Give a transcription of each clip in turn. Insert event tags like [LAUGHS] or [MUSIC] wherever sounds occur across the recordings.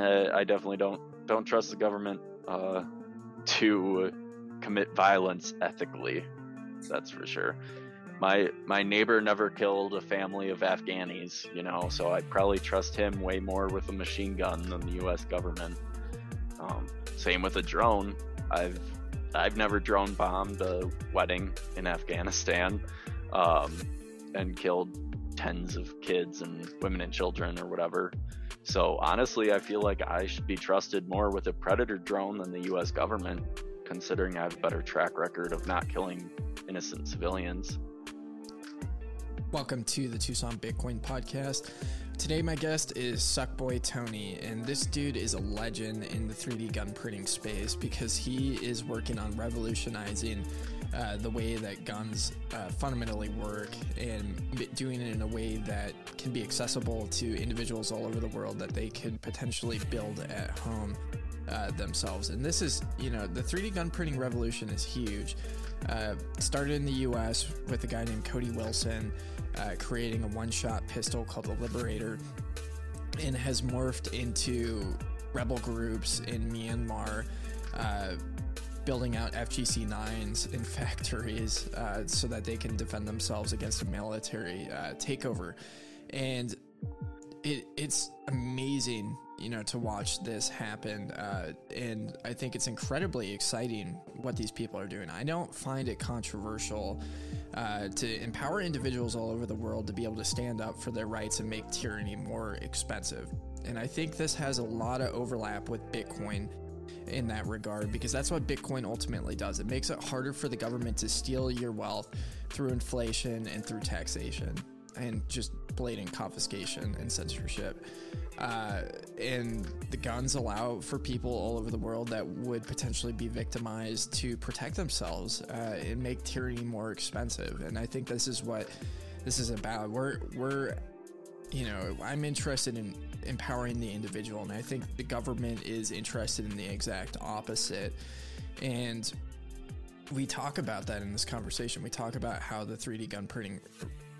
I definitely don't don't trust the government uh, to commit violence ethically. That's for sure. My my neighbor never killed a family of Afghanis, you know, so I'd probably trust him way more with a machine gun than the U.S. government. Um, same with a drone. I've I've never drone bombed a wedding in Afghanistan um, and killed tens of kids and women and children or whatever. So honestly, I feel like I should be trusted more with a predator drone than the U.S. government, considering I have a better track record of not killing innocent civilians. Welcome to the Tucson Bitcoin Podcast. Today, my guest is Suckboy Tony, and this dude is a legend in the 3D gun printing space because he is working on revolutionizing uh, the way that guns uh, fundamentally work and doing it in a way that can be accessible to individuals all over the world that they could potentially build at home uh, themselves. And this is, you know, the 3D gun printing revolution is huge. Uh, started in the US with a guy named Cody Wilson uh, creating a one shot pistol called the Liberator and has morphed into rebel groups in Myanmar uh, building out FGC 9s in [LAUGHS] factories uh, so that they can defend themselves against a military uh, takeover. And it, it's amazing, you know, to watch this happen. Uh, and I think it's incredibly exciting what these people are doing. I don't find it controversial uh, to empower individuals all over the world to be able to stand up for their rights and make tyranny more expensive. And I think this has a lot of overlap with Bitcoin in that regard because that's what Bitcoin ultimately does. It makes it harder for the government to steal your wealth through inflation and through taxation and just blatant confiscation and censorship. Uh, and the guns allow for people all over the world that would potentially be victimized to protect themselves uh, and make tyranny more expensive. And I think this is what this is about. We're we're you know I'm interested in empowering the individual, and I think the government is interested in the exact opposite. And we talk about that in this conversation. We talk about how the 3D gun printing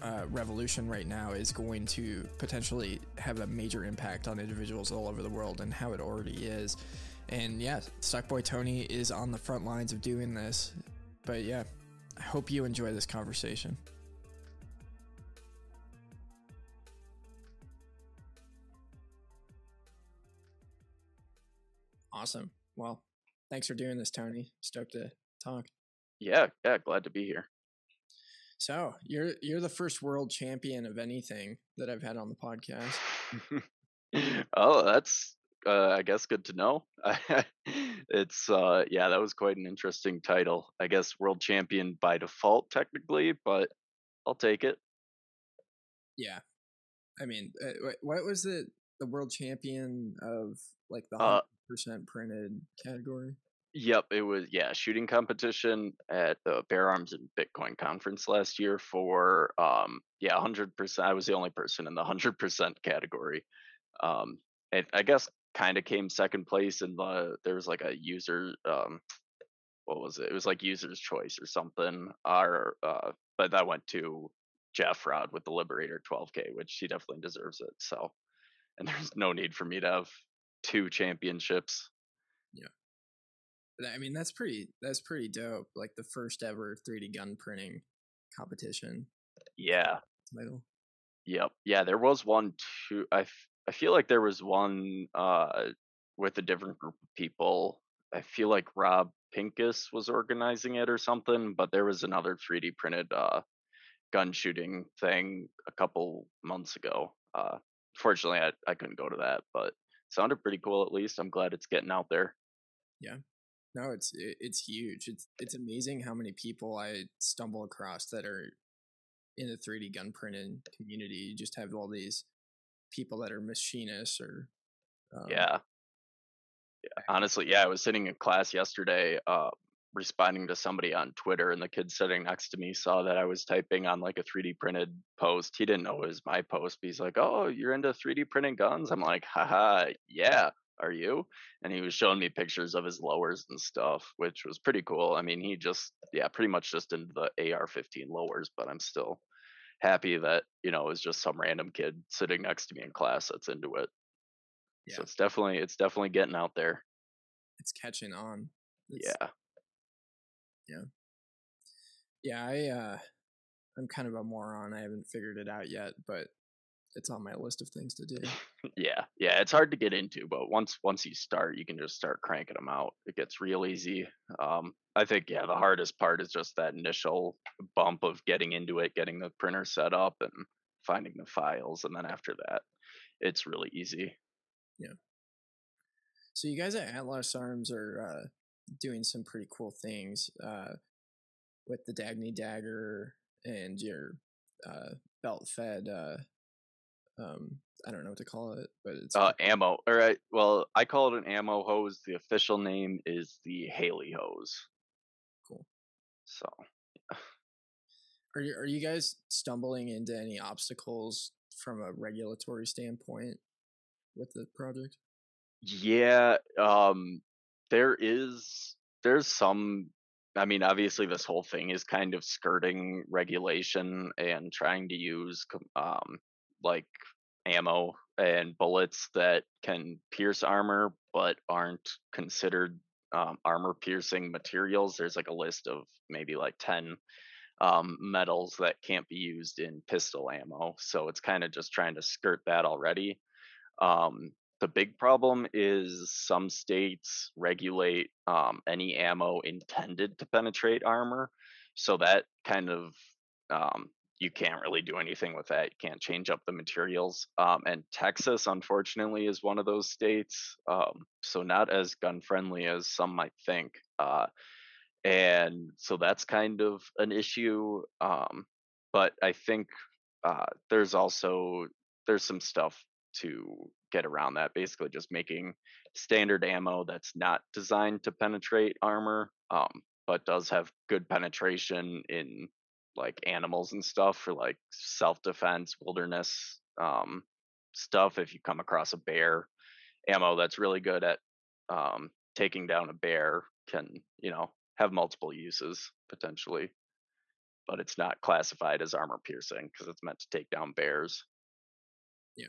uh, revolution right now is going to potentially have a major impact on individuals all over the world and how it already is. And yeah, Suckboy Tony is on the front lines of doing this. But yeah, I hope you enjoy this conversation. Awesome. Well, thanks for doing this, Tony. Stoked to talk. Yeah, yeah, glad to be here. So you're you're the first world champion of anything that I've had on the podcast. [LAUGHS] oh, that's uh, I guess good to know. [LAUGHS] it's uh, yeah, that was quite an interesting title. I guess world champion by default, technically, but I'll take it. Yeah, I mean, uh, what was it? The world champion of like the Uh, percent printed category. Yep, it was yeah, shooting competition at the Bear Arms and Bitcoin conference last year for um yeah, 100%. I was the only person in the 100% category. Um and I guess kind of came second place in the there was like a user um what was it? It was like user's choice or something. Or uh but that went to Jeff Rod with the Liberator 12K, which he definitely deserves it. So and [LAUGHS] there's no need for me to have two championships. Yeah. I mean, that's pretty. That's pretty dope. Like the first ever 3D gun printing competition Yeah. title. Yep. Yeah, there was one too. I, f- I feel like there was one uh with a different group of people. I feel like Rob Pincus was organizing it or something, but there was another 3D printed uh gun shooting thing a couple months ago. Uh fortunately I, I couldn't go to that, but sounded pretty cool at least. I'm glad it's getting out there. Yeah. No, it's it's huge. It's it's amazing how many people I stumble across that are in the 3D gun printing community. You just have all these people that are machinists or um, Yeah. Yeah. Honestly, yeah, I was sitting in class yesterday, uh, responding to somebody on Twitter, and the kid sitting next to me saw that I was typing on like a 3D printed post. He didn't know it was my post, but he's like, "Oh, you're into 3D printing guns?" I'm like, "Haha, yeah." Are you? And he was showing me pictures of his lowers and stuff, which was pretty cool. I mean, he just, yeah, pretty much just into the AR-15 lowers, but I'm still happy that you know it was just some random kid sitting next to me in class that's into it. Yeah. So it's definitely it's definitely getting out there. It's catching on. It's, yeah. Yeah. Yeah, I uh I'm kind of a moron. I haven't figured it out yet, but it's on my list of things to do. [LAUGHS] yeah, yeah, it's hard to get into, but once once you start, you can just start cranking them out. It gets real easy. Um, I think yeah, the hardest part is just that initial bump of getting into it, getting the printer set up, and finding the files, and then after that, it's really easy. Yeah. So you guys at Atlas Arms are uh, doing some pretty cool things uh, with the Dagny Dagger and your uh, belt fed. Uh, um, I don't know what to call it, but it's uh, ammo. All right. Well, I call it an ammo hose. The official name is the Haley hose. Cool. So. Are you are you guys stumbling into any obstacles from a regulatory standpoint with the project? Yeah, um, there is there's some. I mean, obviously, this whole thing is kind of skirting regulation and trying to use um, like ammo and bullets that can pierce armor but aren't considered um, armor piercing materials. There's like a list of maybe like 10 um, metals that can't be used in pistol ammo. So it's kind of just trying to skirt that already. Um, the big problem is some states regulate um, any ammo intended to penetrate armor. So that kind of um, you can't really do anything with that. You can't change up the materials. Um, and Texas, unfortunately, is one of those states. Um, so not as gun friendly as some might think. Uh, and so that's kind of an issue. Um, but I think uh, there's also there's some stuff to get around that. Basically, just making standard ammo that's not designed to penetrate armor, um, but does have good penetration in like animals and stuff for like self defense, wilderness um, stuff. If you come across a bear, ammo that's really good at um, taking down a bear can you know have multiple uses potentially, but it's not classified as armor piercing because it's meant to take down bears. Yeah,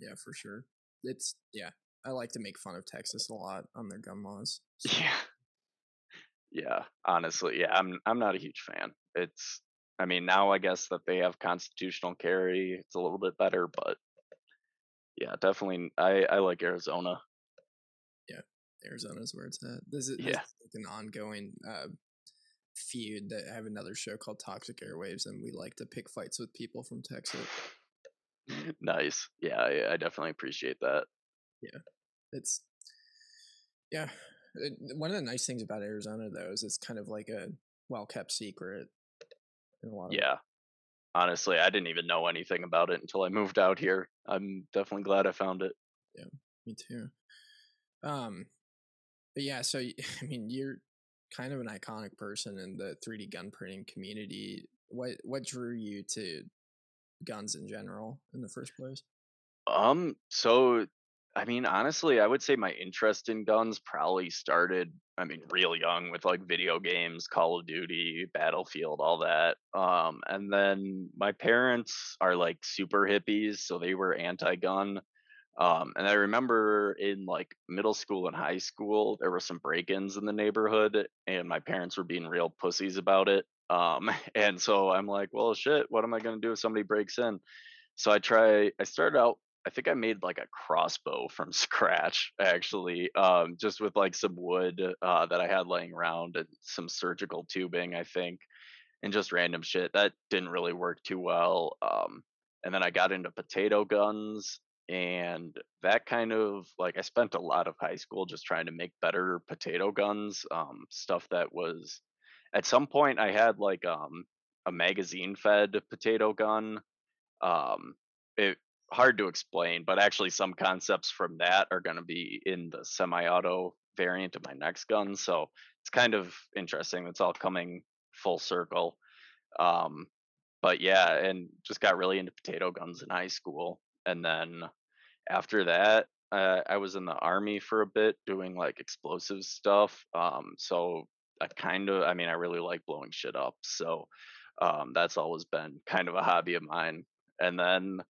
yeah, for sure. It's yeah. I like to make fun of Texas a lot on their gun laws. [LAUGHS] So. Yeah. Yeah, honestly, yeah, I'm I'm not a huge fan. It's I mean, now I guess that they have constitutional carry, it's a little bit better, but yeah, definitely I I like Arizona. Yeah, Arizona's where it's at. This is, this yeah. Is like an ongoing uh, feud that I have another show called Toxic Airwaves, and we like to pick fights with people from Texas nice. Yeah, I, I definitely appreciate that. Yeah, it's yeah. It, one of the nice things about Arizona, though, is it's kind of like a well kept secret. yeah. Honestly, I didn't even know anything about it until I moved out here. I'm definitely glad I found it. Yeah, me too. Um, but yeah, so [LAUGHS] I mean, you're kind of an iconic person in the 3D gun printing community. What what drew you to guns in general in the first place? Um, so I mean, honestly, I would say my interest in guns probably started, I mean, real young with like video games, Call of Duty, Battlefield, all that. Um, and then my parents are like super hippies, so they were anti gun. Um, and I remember in like middle school and high school, there were some break ins in the neighborhood, and my parents were being real pussies about it. Um, [LAUGHS] and so I'm like, well, shit, what am I going to do if somebody breaks in? So I try, I started out, I think I made like a crossbow from [LAUGHS] scratch, actually, um, just with like some wood uh, that I had laying around and some surgical tubing, I think, and just random shit. That didn't really work too well. Um, and then I got into potato guns and that kind of like i spent a lot of high school just trying to make better potato guns um, stuff that was at some point I had like um a magazine fed potato gun. Um it hard to explain, but actually some concepts from that are going to be in the semi-auto variant of my next gun. So it's kind of interesting. It's all coming full circle. Um, but yeah, and just got really into potato guns in high school. And then after that, uh, I was in the army for a bit doing like explosive stuff. Um, so I kind of, I mean, I really like blowing shit up. So um, that's always been [LAUGHS] kind of a hobby of mine. And then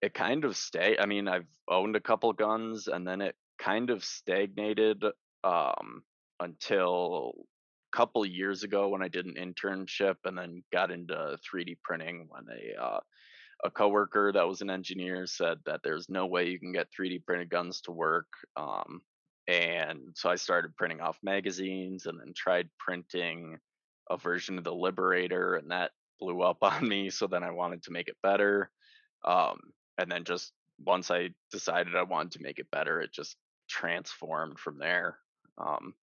it kind of stay. I mean, I've owned a couple guns, and then it kind of stagnated um, until a couple years ago when I did an internship, and then got into 3D printing when a uh, a coworker that was an engineer said that there's no way you can get 3D printed guns to work. Um, and so I started printing off magazines and then tried printing a version of the Liberator, and that blew up [LAUGHS] on me. So then I wanted to make it better. Um, and then just once I decided I wanted to make it better, it just transformed from there. Um,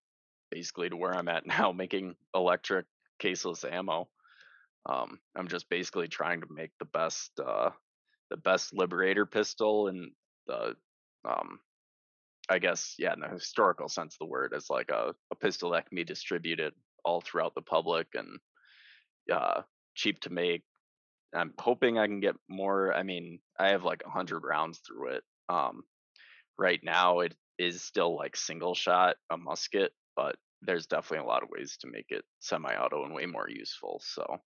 basically to where I'm at [LAUGHS] now, making electric caseless ammo. Um, I'm just basically trying to make the best, uh, the best Liberator pistol and the, um, I guess, yeah, in the historical sense of the word, as like a, a pistol that can be distributed all throughout the public and uh, cheap to make. I'm hoping I can get more. I mean, I have like 100 rounds through it. Um, right now, it is still like single shot, a musket, but there's definitely a lot of ways to make it semi-auto and way more useful. So,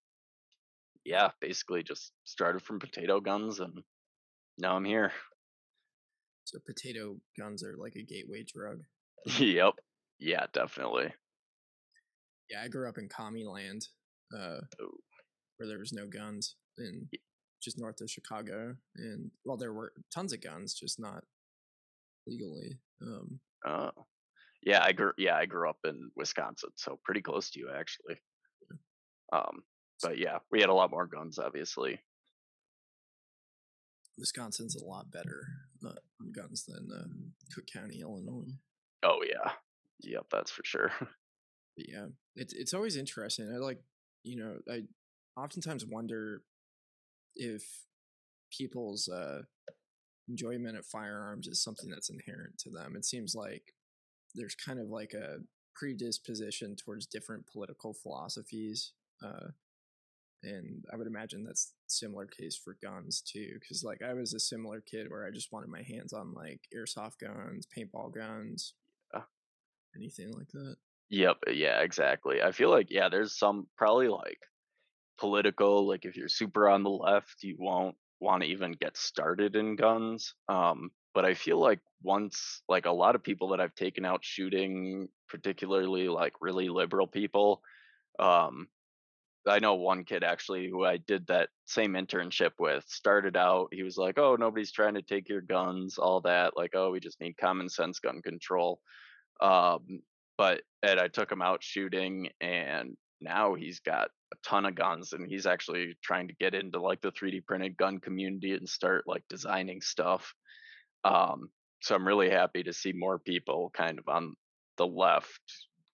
yeah, basically just started from potato guns and now I'm here. So potato guns are like a gateway drug. yep. Yeah, definitely. Yeah, I grew up in commie land, uh, oh. where there was no guns in just north of Chicago, and well, there were tons of guns, just not legally. Um, oh, yeah, I grew yeah I grew up in Wisconsin, so pretty close to you actually. Um, but yeah, we had a lot more guns, obviously. Wisconsin's a lot better uh, on guns than uh, Cook County, Illinois. Oh yeah, yep, that's for sure. [LAUGHS] But yeah, it's it's always interesting. I like, you know, I oftentimes wonder if people's uh, enjoyment of firearms is something that's inherent to them. It seems like there's kind of like a predisposition towards different political philosophies. Uh, and I would imagine that's similar case for guns too. Cause like I was a similar kid where I just wanted my hands on like airsoft guns, paintball guns, yeah. anything like that. Yep. Yeah, exactly. I feel like, yeah, there's some probably like political, like if you're super on the left, you won't want to even get started in guns. Um, but I feel like once, like a lot of people that I've taken out shooting, particularly like really liberal people, um, I know one kid actually who I did that same internship with started out, he was like, Oh, nobody's trying to take your guns, all that. Like, oh, we just need common sense gun control. Um, but and I took him out shooting, and now he's got a ton of guns, and he's actually trying to get into like the 3D printed gun community and start like designing stuff. Um, so I'm really happy to see more people kind of on the left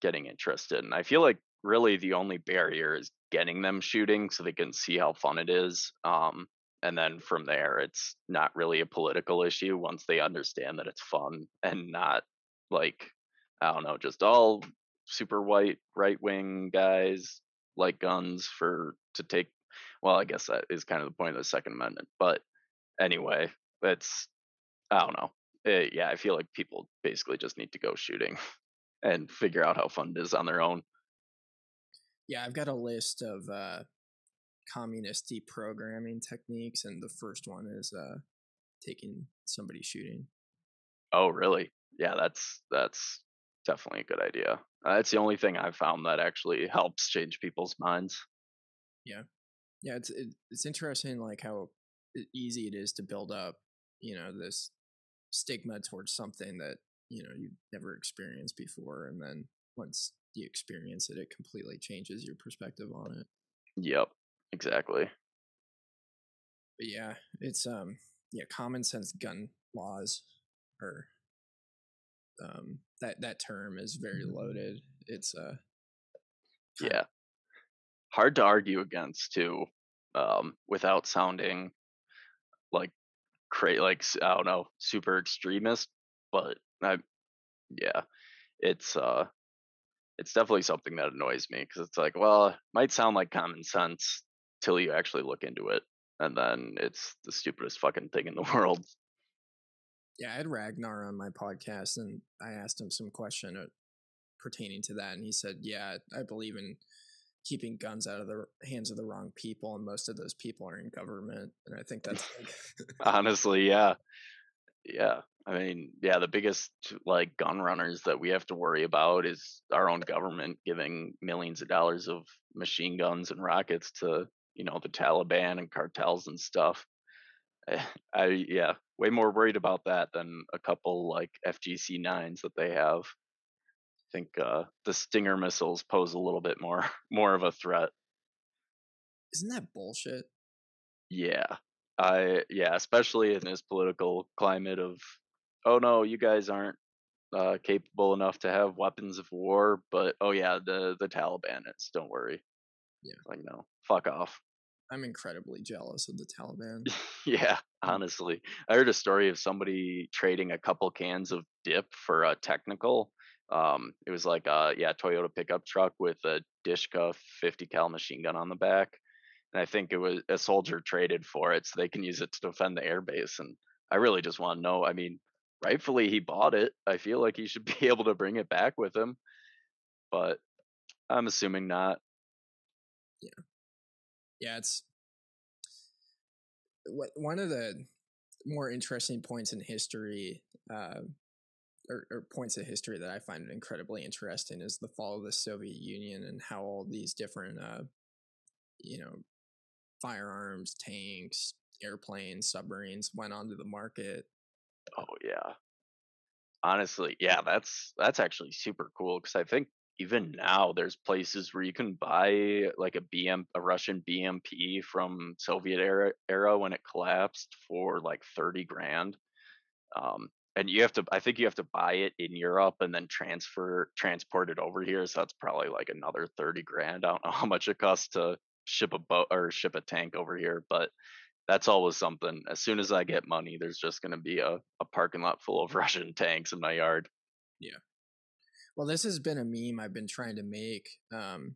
getting interested, and I feel like really the only barrier is getting them shooting so they can see how fun it is. Um, and then from there, it's not really a political issue once they understand that it's fun and not like I don't know, just all super white right wing guys like guns for to take. Well, I guess that is kind of the point of the Second Amendment. But anyway, it's I don't know. It, eh, yeah, I feel like people basically just need to go shooting [LAUGHS] and figure out how fun it is on their own. Yeah, I've got a list of uh, communist deprogramming techniques, and the first one is uh, taking somebody shooting. Oh, really? Yeah, that's that's definitely a good idea. Uh, it's the only thing I've found that actually helps change people's minds. Yeah, yeah, it's it, it's interesting like how easy it is to build up, you know, this stigma towards something that you know you've never experienced before, and then once you experience it, it completely changes your perspective on it. Yep, exactly. But yeah, it's um yeah, common sense gun laws are um, that that term is very mm-hmm. loaded. It's uh yeah, hard to argue against too, um, without sounding like cra like I don't know, super extremist. But I, yeah, it's uh, it's definitely something that annoys me because it's like, well, it might sound like common sense till you actually look into it, and then it's the stupidest fucking thing in the [LAUGHS] world yeah, I had Ragnar on my podcast, and I asked him some question uh, pertaining to that, and he said, "Yeah, I believe in keeping guns out of the hands of the wrong people, and most of those people are in government. And I think that's like [LAUGHS] honestly, yeah, yeah. I mean, yeah, the biggest like gun runners that we have to worry about is our own government giving millions of dollars of machine guns and rockets to you know the Taliban and cartels and stuff. I, I yeah, way more worried about that than a couple like FGC nines that they have. I think uh, the Stinger missiles pose a little bit more [LAUGHS] more of a threat. Isn't that bullshit? Yeah, I yeah, especially in this political climate of oh no, you guys aren't uh, capable enough to have weapons of war, but oh yeah, the the Taliban is. Don't worry. Yeah. Like no, fuck off. I'm incredibly jealous of the Taliban. [LAUGHS] yeah, honestly, I heard a story of somebody trading a couple cans of dip for a technical. Um, it was like a yeah Toyota pickup truck with a Dishka 50 cal machine gun on the back, and I think it was a soldier traded for it so they can use it to defend the airbase. And I really just want to know. I mean, rightfully he bought it. I feel like he should be [LAUGHS] able to bring it back with him, but I'm assuming not. Yeah, yeah. It's one of the more interesting points in history. Uh, or, or, points of history that I find incredibly interesting is the fall of the Soviet Union and how all these different, uh, you know, firearms, tanks, airplanes, submarines went onto the market Oh yeah. Honestly, yeah, that's that's actually super cool because I think even now there's places where you can buy like a BM a Russian BMP from Soviet era era when it collapsed for like 30 grand. Um, and you have to I think you have to buy it in Europe and then transfer transport it over here. So that's probably like another 30 grand. I don't know how much it costs to ship a boat or ship a tank over here, but that's always something. As soon as I get money, there's just going to be a, a parking lot full of [LAUGHS] Russian tanks in my yard. Yeah. Well, this has been a meme I've been trying to make um,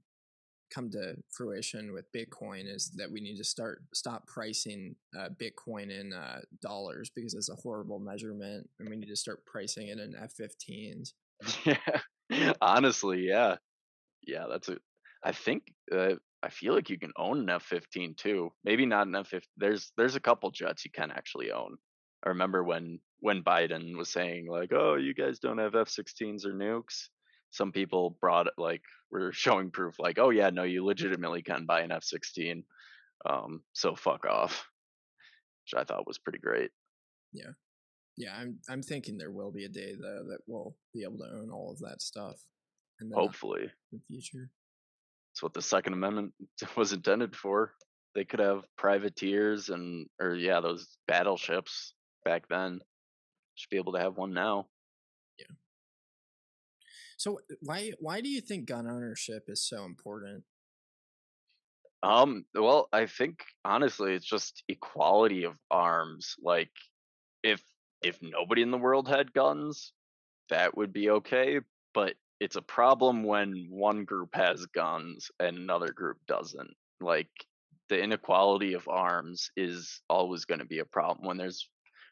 come to fruition with Bitcoin is that we need to start stop pricing uh, Bitcoin in uh, dollars because it's a horrible measurement, and we need to start pricing it in F-15s. [LAUGHS] Yeah, honestly, yeah, yeah. That's a. I think uh, I feel like you can own an F-15 too. Maybe not an F-15. There's there's a couple jets you can actually own. I remember when when Biden was saying like, "Oh, you guys don't have F-16s or nukes." Some people brought like were [LAUGHS] showing proof like, "Oh yeah, no, you legitimately can buy an F-16." Um, so fuck off, which I thought was pretty great. Yeah, yeah. I'm I'm thinking there will be a day though that we'll be able to own all of that stuff. And hopefully, in the future. It's what the Second Amendment [LAUGHS] was intended for. They could have privateers and, or yeah, those battleships back then. Should be able to have one now. Yeah. So why why do you think gun ownership is so important? Um, well, I think honestly it's just equality of arms. Like if if nobody in the world had guns, that would be okay, but it's a problem when one group has guns and another group doesn't. Like the inequality of arms is always going to be a problem when there's,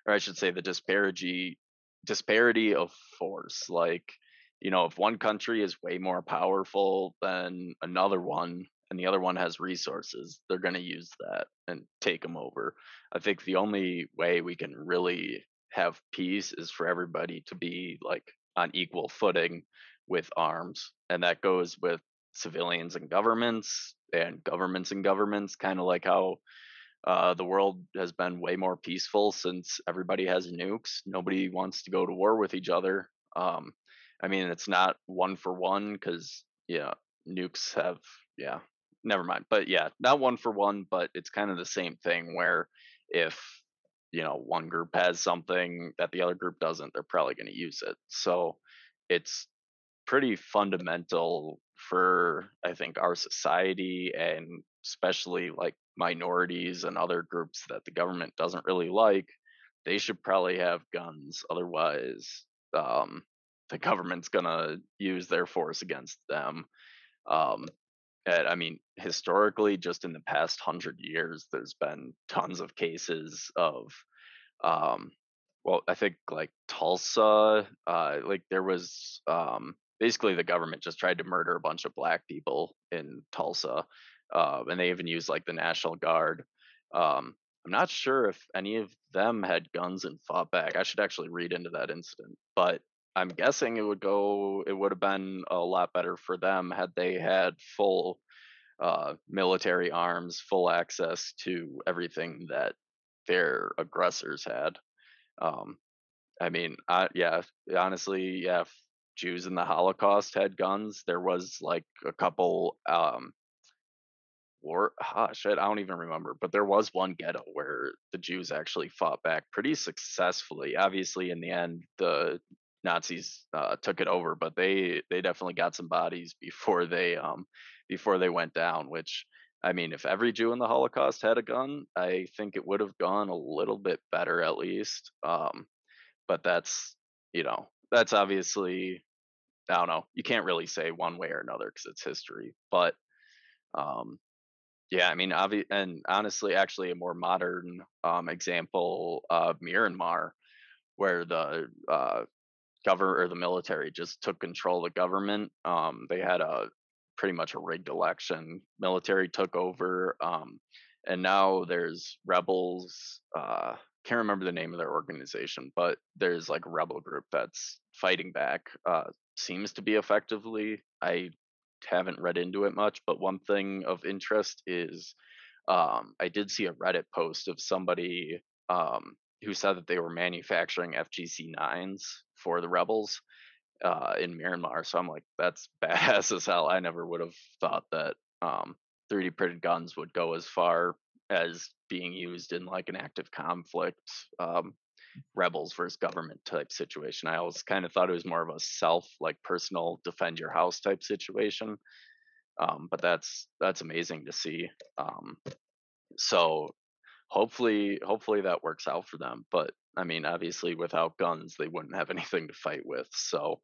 or I should say, the disparity disparity of force. Like, you know, if one country is way more powerful than another one, and the other one has resources, they're going to use that and take them over. I think the only way we can really have peace is for everybody to be like on equal footing with arms, and that goes with civilians and governments, and governments and governments, kind of like how uh, the world has been way more peaceful since everybody has nukes. Nobody wants to go to war with each other. Um, I mean, it's not one for one because yeah, nukes have yeah, never mind. But yeah, not one for one, but it's kind of the same thing where if you know one group has something that the other group doesn't, they're probably going to use it. So it's pretty fundamental for I think our society and especially like minorities and other groups that the government doesn't really like, they should probably have guns. Otherwise, um, the [LAUGHS] government's gonna use their force against them. Um, and I mean, historically, just in the past hundred years, there's been tons of cases of, um, well, I think like Tulsa, uh, like there was um, basically the government just tried to murder a bunch of black people in Tulsa, uh, and they even used like the National Guard. Um, I'm not sure if any of them had guns and fought back. I should actually read into that incident, but I'm guessing it would go. It would have been a lot better for them had they had full uh, military arms, full access to everything that their aggressors had. Um, I mean, I, yeah, honestly, yeah, Jews in the Holocaust had guns. There was like a couple um war ah, shit, I don't even remember, but there was one ghetto where the Jews actually fought back pretty successfully. Obviously in the end the Nazis uh, took it over, but they they definitely got some bodies before they um before they went down, which I mean, if every Jew in the Holocaust had a gun, I think it would have gone a little bit better at least. Um, but that's you know that's obviously I don't know. You can't really say one way or another because it's history. But um, yeah, I mean, obvi- and honestly, actually, a more modern um, example of Myanmar, where the uh, government or the military just took control of the government. Um, they had a pretty much a rigged election. Military took over, um, and now there's rebels. Uh, can't remember the name of their organization, but there's like a rebel group that's fighting back. Uh, seems to be effectively. I haven't read into it much, but one thing of interest is um, I did see a Reddit post of somebody um, who said that they were manufacturing FGC nines for the rebels uh, in Myanmar. So I'm like, that's [LAUGHS] badass as hell. I never would have thought that um, 3D printed guns would go as far as being used in like an active conflict um, rebels versus government type situation. I always kind of thought it was more of a self, like personal defend your house type situation. Um, but that's that's amazing to see. Um, so hopefully, hopefully that works out for them. But I mean, obviously, without guns, they wouldn't have [LAUGHS] anything to fight with. So.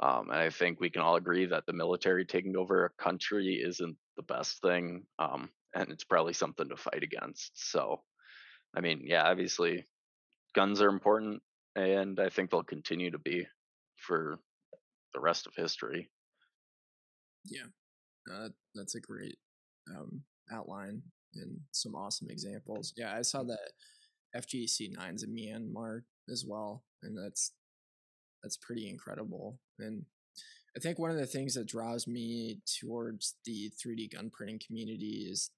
Um, and I think we can all agree that the military taking over a country isn't the best thing, um, and it's probably something to fight against. So, I mean, yeah, obviously, guns are important, and I think they'll continue to be for the rest of history. Yeah, uh, that's a great um, outline and some awesome examples. Yeah, I saw that FGC nines in Myanmar as well, and that's that's pretty incredible. And I think one of the things that draws me towards the 3D gun printing community is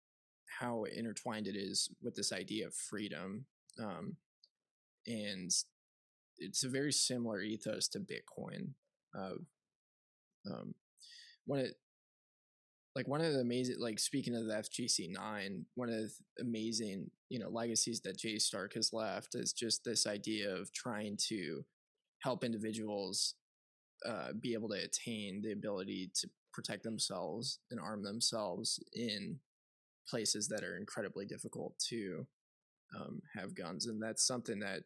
how intertwined it is with this idea of freedom. Um, and it's a very similar ethos to Bitcoin. Of um, one of like one of the amazing like speaking of the FGC nine, one of the amazing you know legacies that Jay Stark has left is just this idea of trying to help individuals uh, be able to attain the ability to protect themselves and arm themselves in places that are incredibly difficult to um, have guns, and that's something that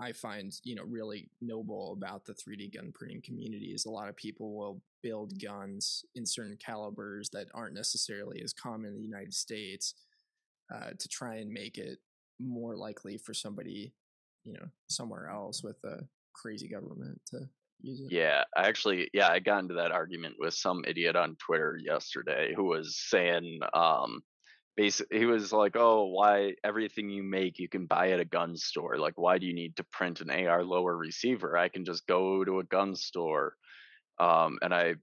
I find you know really noble about the 3D gun printing community is a lot of people will build guns in certain calibers that aren't necessarily as common in the United States uh, to try and make it more likely for somebody you know somewhere else with a crazy government to use it. Yeah, I actually yeah I got into that argument with some idiot on Twitter yesterday who was saying um basically he was like oh why everything you make you can buy at a gun store. Like why do you need to print an ar lower receiver? I can just go to a gun store. Um, and i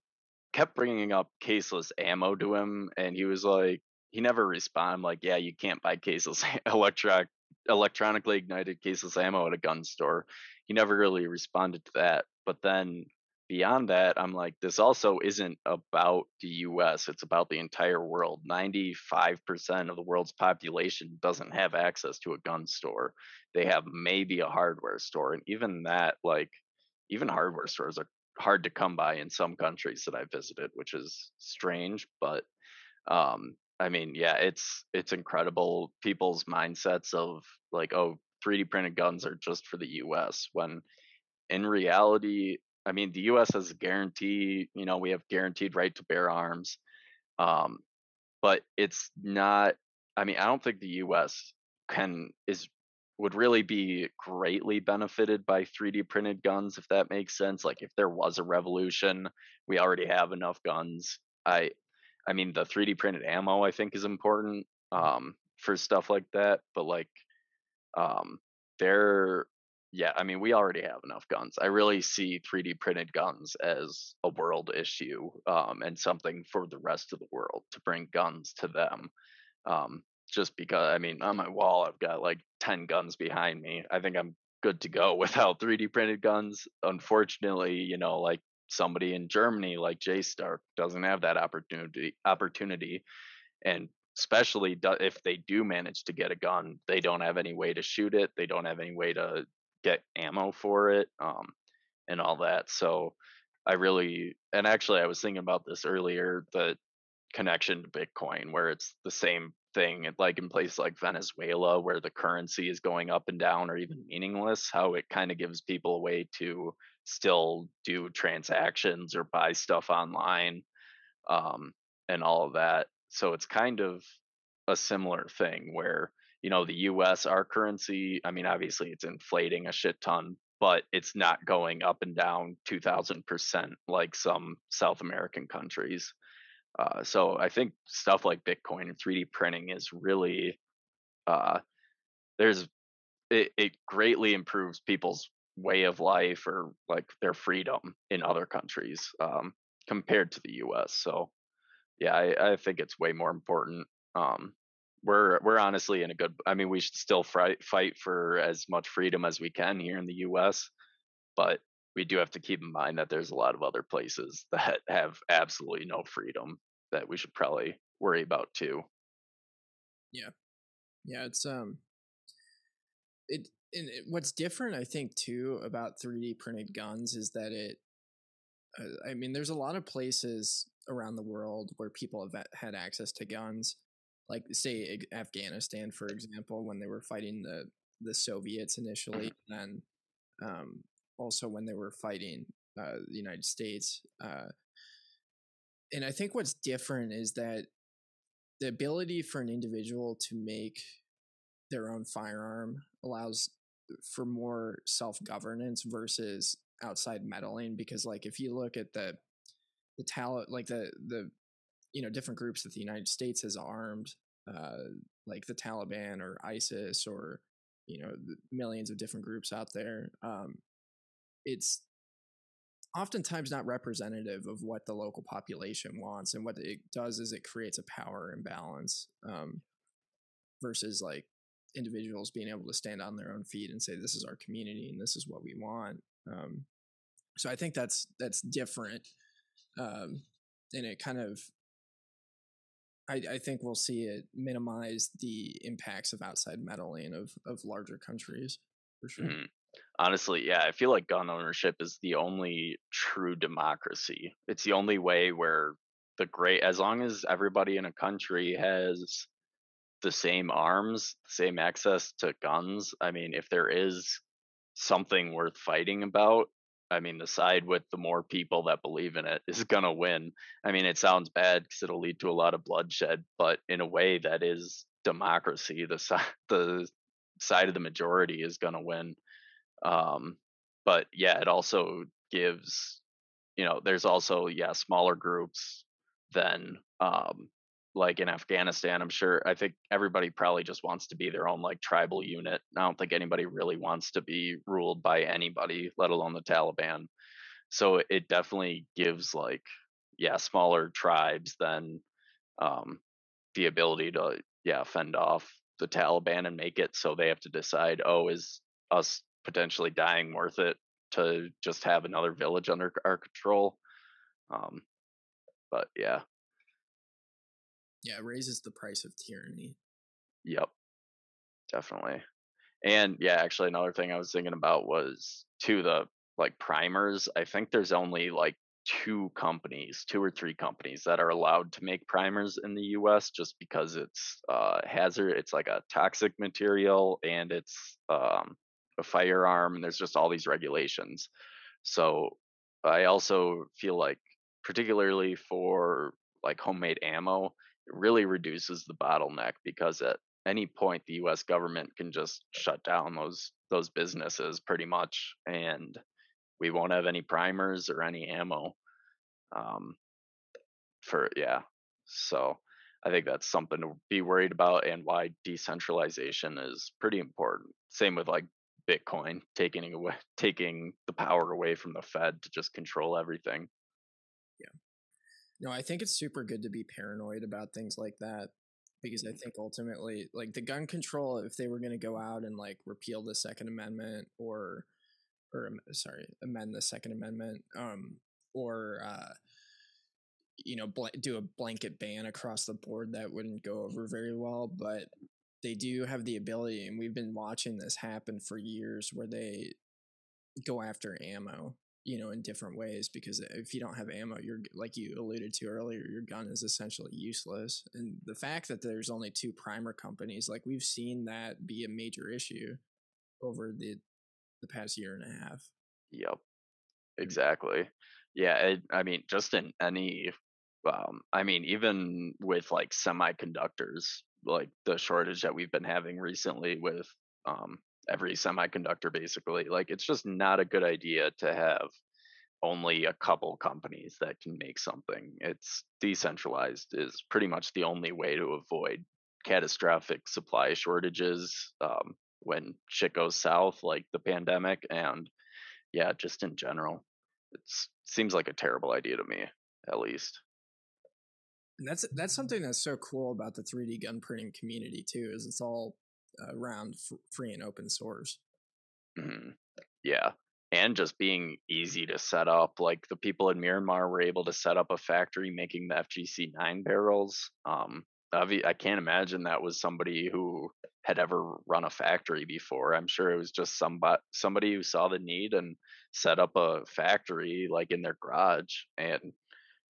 kept bringing up caseless ammo to him and he was like he never responded I'm like yeah you can't buy caseless [LAUGHS] electric electronically ignited caseless ammo at a gun store. He never really responded to that but then beyond that, I'm like, this also isn't about the US, it's about the entire world. 95% of the world's population doesn't have access to a gun store. They have maybe a hardware store. And even that, like, even hardware stores are hard to come by in some countries that I visited, which is strange. But um, I mean, yeah, it's it's incredible people's mindsets of like, oh, 3D printed guns are just for the US when in reality I mean, the U.S. has a guarantee. You know, we have guaranteed right to bear arms, um, but it's not. I mean, I don't think the U.S. can is would really be greatly benefited by 3D printed guns, if that makes sense. Like if there was a revolution, we already have enough guns. I, I mean, the 3D printed ammo I think is important um, for stuff like that. But like, um, there, yeah, I mean, we already have enough guns. I really see 3D printed guns as a world issue um, and something for the rest of the world to bring guns to them. Um, just because I mean on my wall I've got like 10 guns behind me. I think I'm good to go [LAUGHS] without 3D printed guns. Unfortunately, you know, like somebody in Germany like J Stark doesn't have that opportunity opportunity and especially if they do manage to get a gun, they don't have any way to shoot it. They don't have any way to get ammo for it um, and all that. So I really and actually I was thinking about this earlier the connection to Bitcoin where it's the same thing like in places like Venezuela where the currency is going up and down or even meaningless how it kind of gives people a way to still do transactions or buy stuff online um, and all of that so it's kind of a similar thing where you know the US our currency I mean obviously it's inflating a shit ton but it's not going up and down 2000% like some South American countries uh, so I think stuff like Bitcoin and 3D printing is really uh, there's it, it greatly improves people's way of life or like their freedom in other countries um, compared to the U.S. So yeah, I, I think it's way more important. Um, we're we're honestly in a good. I mean, we should still fight fight for as much freedom as we can here in the U.S. But we do have to keep in mind that there's a lot of other places [LAUGHS] that have absolutely no freedom that we should probably worry about too. Yeah. Yeah, it's um it and it, what's different I think too about 3D printed guns is that it uh, I mean there's a lot of places around the world where people have had access to guns like say Afghanistan for example when they were fighting the the Soviets initially mm-hmm. and um also when they were fighting uh, the United States uh, and I think what's different is that the ability for an individual to make their own firearm allows for more self governance versus outside meddling. Because, like, if you look at the the talent, like the the you know different groups that the United States has armed, uh, like the Taliban or ISIS or you know millions of different groups out there, um, it's oftentimes not representative of what the local population wants. And what it does is it creates a power imbalance um, versus like individuals being able to stand on their own feet and say, this is our community and this is what we want. Um, so I think that's that's different. Um, and it kind of I, I, think we'll see it minimize the impacts of outside meddling of of larger countries for sure. Mm-hmm honestly, yeah, I feel like gun ownership is the only true democracy. It's the only way where the great, as long as everybody in a country has the same arms, same access to guns. I mean, if there is something worth fighting about, I mean, the side with the more people that believe in it is going to win. I mean, it sounds bad because it'll lead to a lot of bloodshed, but in a way that is democracy. The side, [LAUGHS] the side of the majority is going to win. Um, but yeah, it also gives, you know, there's also yeah smaller groups than um, like in Afghanistan. I'm sure. I think everybody probably just wants to be their own like tribal unit. I don't think anybody really wants to be ruled by anybody, let alone the Taliban. So it definitely gives like yeah smaller tribes than um, the ability to yeah fend off the Taliban and make it so they have to decide oh is us potentially dying worth it to just have another village under our control. Um, but yeah. Yeah, it raises the price of tyranny. Yep. Definitely. And yeah, actually another thing I was thinking about was to the like primers. I think there's only like two companies, two or three companies that are allowed to make primers in the US just because it's uh hazard, it's like a toxic material and it's um a firearm and there's just all these regulations so i also feel like particularly for like homemade ammo really reduces the bottleneck because at any point the U.S. government can just shut down those those businesses pretty much, and we won't have any primers or any ammo. Um, for yeah, so I think that's something to be worried about, and why decentralization is pretty important. Same with like Bitcoin taking away [LAUGHS] taking the power away from the Fed to just control everything. No, I think it's super good to be paranoid about things like that because I think ultimately, like the gun control, if they were going to go out and like repeal the Second Amendment or, or sorry, amend the Second Amendment, um, or uh, you know, bl- do a blanket ban across the board, that wouldn't go over very well. But they do have the ability, and we've been watching this happen for years, where they go after ammo you know in different ways because if you don't have ammo you're like you alluded to earlier your gun is essentially useless. And the fact that there's only two primer companies like we've seen that be a major issue over the the past year and a half. Yep. Exactly. Yeah it, i mean just in any um i mean even with like semiconductors like the shortage that we've been having recently with um every semiconductor basically like it's just not a good idea to have only a couple companies that can make something. It's decentralized is pretty much the only way to avoid catastrophic supply shortages um, when shit goes south like the pandemic and yeah just in general. It seems like a terrible idea to me at least. And that's that's something that's so cool about the 3d gun printing community too is it's all around f- free and open source. Mm-hmm. Yeah, and just being easy to set up. Like the people in Myanmar were able to set up a factory making the FGC nine barrels. Um, I can't imagine that was somebody who had ever run a factory before. I'm sure it was just somebody somebody who saw the need and set up a factory like in their garage and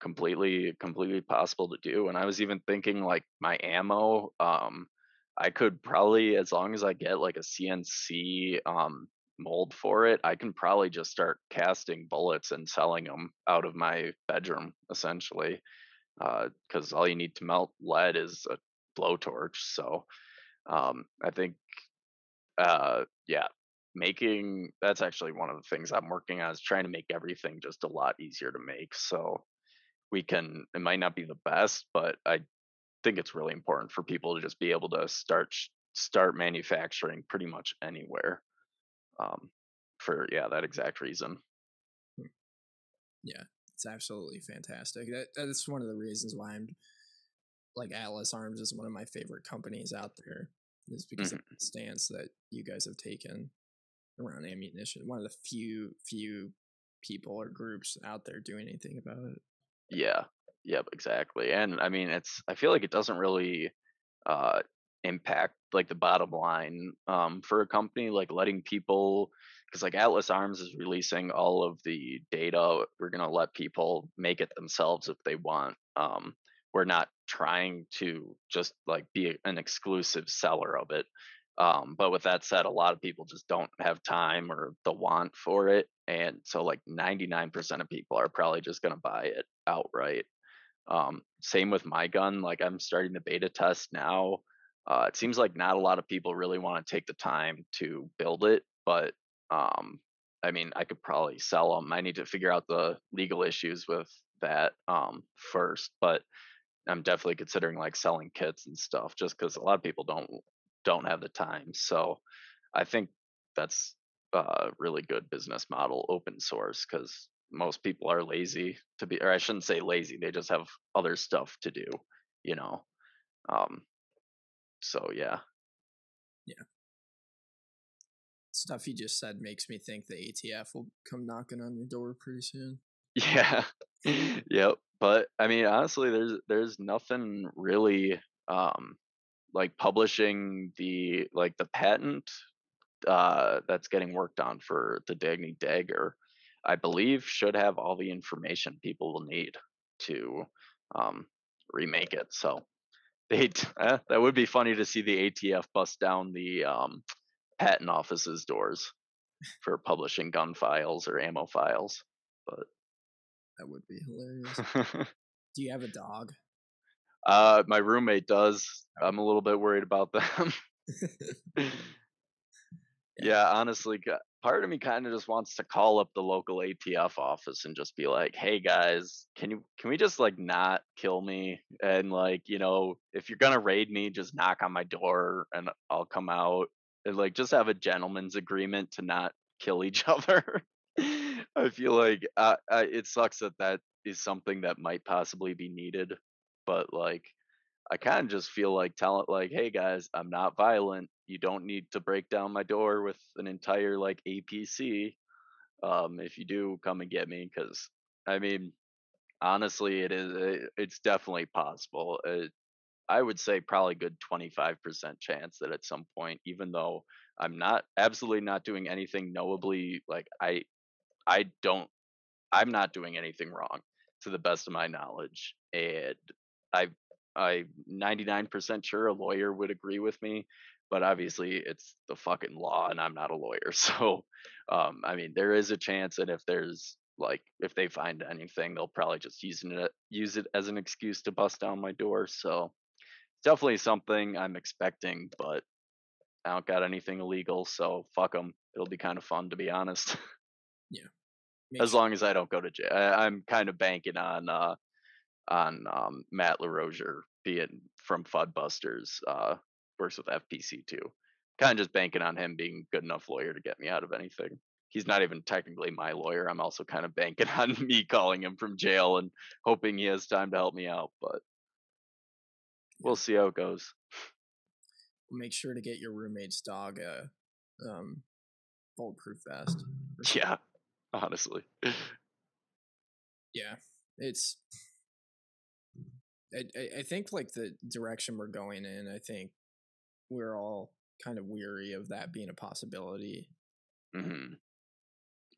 completely completely possible to do. And I was even thinking like my ammo um I could probably, as long as I get like a CNC um, mold for it, I can probably just start casting bullets and selling them out of my bedroom, essentially. Because uh, all you need to melt lead is a blowtorch. So um, I think, uh, yeah, making that's actually one of the things I'm working on is trying to make everything just a lot easier to make. So we can, it might not be the best, but I think it's really important for people to just be able to start start manufacturing pretty much anywhere um, for yeah that exact reason. Hmm. yeah it's absolutely fantastic. That, that's one of the reasons why i'm like atlas arms is one of my favorite companies out there is because mm-hmm. of the stance that you guys have taken around ammunition. One of the few few people or groups out there doing anything about it. Yeah Yep, exactly. And I mean, it's I feel like it doesn't really uh, impact like the bottom line um, for a company like letting people because like Atlas Arms is releasing all of the data. We're gonna let people make it themselves if they want. Um, we're not trying to just like be an exclusive seller of it. Um, but with that said, a lot of people just don't have time or the want for it. And so like 99% of people are probably just going to buy it outright. Um, same with my gun. Like I'm starting the beta test now. Uh, it seems like not a lot of people really want to take the time to build it, but um, I mean, I could probably sell them. I need to figure out the legal issues with that um, first, but I'm definitely considering like selling kits and stuff, just because a lot of people don't don't have the time. So I think that's a really good business model, open source, because most people are lazy to be or I shouldn't say lazy, they just have other stuff to do, you know. Um so yeah. Yeah. Stuff you just said makes me think the ATF will come knocking on your door pretty soon. [LAUGHS] Yeah. yep. But I mean honestly there's there's nothing really um like publishing the like the patent uh that's getting worked on for the Dagny dagger I believe should have all the information people will need to um, remake it. So they [LAUGHS] eh, that would be funny to see the ATF bust down the um, patent office's doors for publishing gun files or ammo files. But that would be hilarious. [LAUGHS] Do you have a dog? Uh, my roommate does. I'm a little bit worried about them. [LAUGHS] yeah, honestly, part of me kind of just wants to call up the local ATF office and just be like, "Hey guys, can you can we just like not kill me and like, you know, if you're going to raid me, just knock on my door and I'll come out and like just have a gentleman's agreement to not kill each [LAUGHS] other." I feel like uh, uh, it sucks that that is something that might possibly be needed, but like I kind of just feel like telling like, "Hey guys, I'm not violent. You don't need to break down my door with an entire like APC. Um, if you do, come and get me." Because I mean, honestly, it is eh, it's definitely possible. It, I would say probably good 25% chance that at some point, even though I'm not absolutely not doing anything knowably like I I don't I'm not doing anything wrong to the best of my knowledge. And I I'm 99% sure a lawyer would agree with me, but obviously it's the fucking law and I'm not a lawyer. [LAUGHS] So, um, I mean, there is a chance, and if there's like if they find anything, they'll probably just use it use it as an excuse to bust down my door. So, definitely something I'm expecting, but I don't got anything illegal, so fuck them. It'll be kind of fun to be honest. Yeah. [LAUGHS] as long as I don't go to jail. I, am kind of banking on uh, on um, Matt Larosiere being from Fudbusters, uh, works with FPC too. Kind of just banking on him being good enough lawyer to get me out of anything. He's not even technically my lawyer. I'm also kind of banking [LAUGHS] on me calling him from jail and hoping he has time to help me out. But we'll see how it goes. Make sure to get your roommate's dog a um, bulletproof vest. Yeah, honestly. Yeah, it's I, I think like the direction we're going in, I think we're all kind of weary of that being a possibility. Mm-hmm.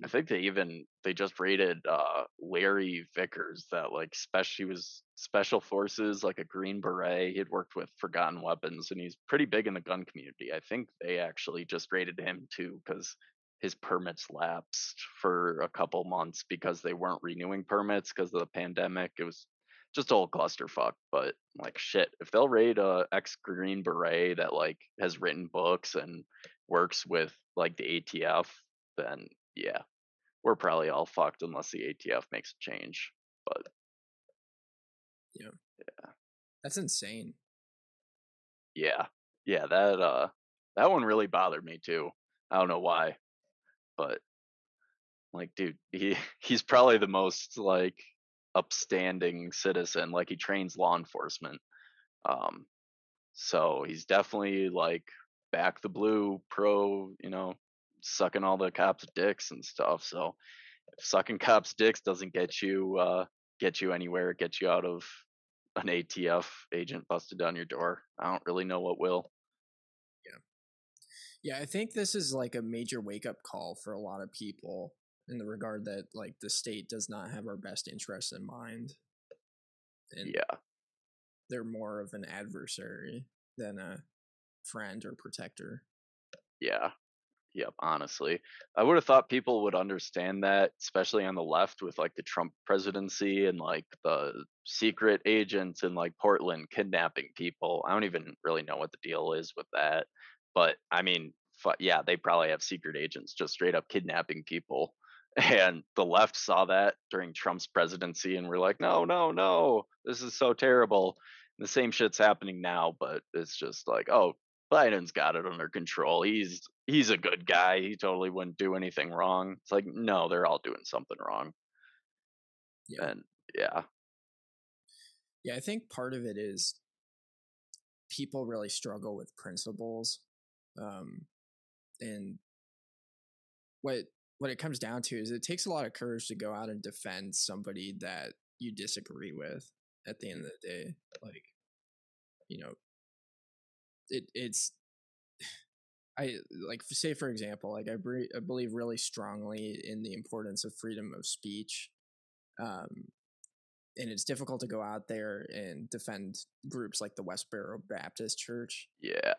I think they even they just rated uh Larry Vickers that like special he was special forces like a green beret. He had worked with Forgotten Weapons and he's pretty big in the gun community. I think they actually just rated him too because his permits lapsed for a couple months because they weren't renewing permits because of the pandemic. It was just a whole clusterfuck. But like shit, if they'll raid a ex Green Beret that like has written books and works with like the ATF, then yeah, we're probably all fucked unless the ATF makes a change. But yeah, yeah, that's insane. Yeah, yeah, that uh, that one really bothered me too. I don't know why, but like, dude, he [LAUGHS] he's probably the most like upstanding citizen. Like he trains law enforcement. Um, so he's definitely like back the blue pro, you know, sucking all the cops' dicks and stuff. So sucking cops' dicks doesn't get you uh, get you anywhere, get you out of an ATF agent busted down your door, I don't really know what will. Yeah. Yeah, I think this is like a major wake up call for a lot of people in the regard that like the state does not have our best interests in mind. And yeah. They're more of an adversary than a friend or protector. Yeah. Yep, honestly. I would have thought people would understand that, especially on the left with like the Trump presidency and like the secret agents in like Portland kidnapping people. I don't even really know what the deal is with that. But I mean, yeah, they probably have secret agents just straight up kidnapping people. And the left saw that during Trump's presidency and we're like, no, no, no, this is so terrible. And the same shit's happening now, but it's just like, oh, Biden's got it under control. He's he's a good guy. He totally wouldn't do anything wrong. It's like, no, they're all doing something wrong. Yeah. And yeah. Yeah, I think part of it is people really struggle with principles. Um and what what it comes down to is it takes a lot of courage to go out and defend somebody that you disagree with at the end of the day like you know it it's [SIGHS] i like say for example like i, bre- I believe really strongly in the importance of freedom of speech um and it's difficult to go out there and defend groups like the Westboro Baptist Church. Yeah.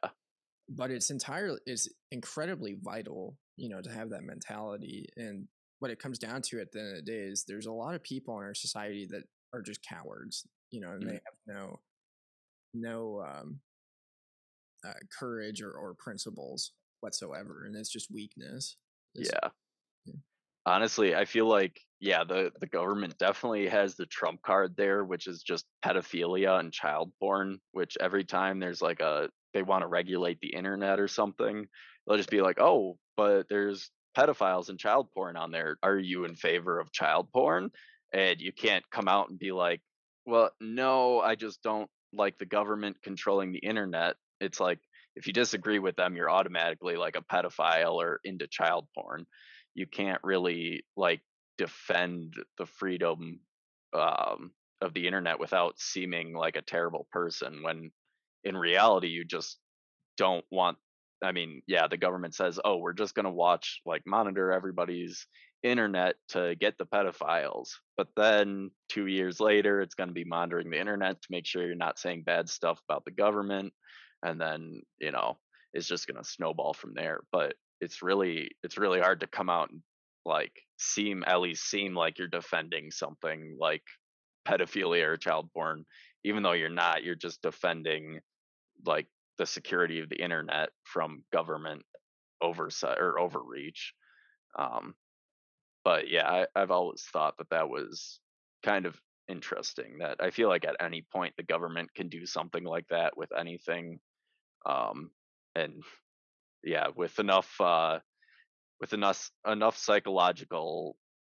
But it's entirely it's incredibly vital you know, to have that mentality. And what it comes down to at the end of the day is there's a lot of people in our society that are just cowards, you know, and mm. they have no no um, uh, courage or, or principles whatsoever, and it's just weakness. It's, yeah. yeah. Honestly, I feel like yeah, the the government definitely has the trump card there, which is just pedophilia and child porn. Which every time there's like a they want to regulate the internet or something, they'll just be like, oh, but there's pedophiles and child porn on there. Are you in favor of child porn? And you can't come out and be like, well, no, I just don't like the government controlling the internet. It's like if you disagree with them, you're automatically like a pedophile or into child porn. You can't really like defend the freedom um, of the internet without seeming like a terrible person when in reality you just don't want I mean, yeah, the government says, "Oh, we're just going to watch like monitor everybody's internet to get the pedophiles." But then 2 years later, it's going to be monitoring the internet to make sure you're not saying bad stuff about the government and then, you know, it's just going to snowball from there. But it's really it's really hard to come out and like seem at least seem like you're defending something like pedophilia or child porn even though you're not you're just defending like the security of the internet from government oversight or overreach. Um, but yeah, I, I've always thought that that was kind of interesting. That I feel like at any point the government can do something like that with anything, um, and yeah, with enough uh, with enough enough psychological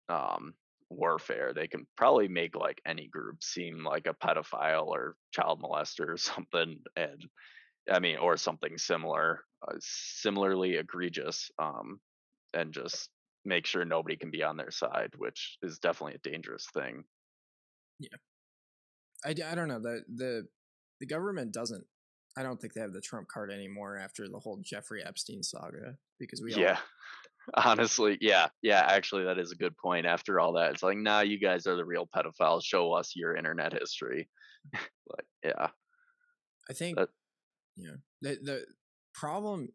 um, warfare, they can probably make like any group seem like a pedophile or child molester or [LAUGHS] something, and I mean, or something similar, uh, similarly egregious, um, and just make sure nobody can be on their side, which is definitely a dangerous thing. Yeah, I, I don't know the the the government doesn't. I don't think they have the trump card anymore after the whole Jeffrey Epstein saga because we yeah. [LAUGHS] Honestly, yeah, yeah. Actually, that is a good point. After all that, it's like, nah, you guys are the real pedophiles. Show us your internet history. [LAUGHS] like, yeah. I think that, yeah. The the problem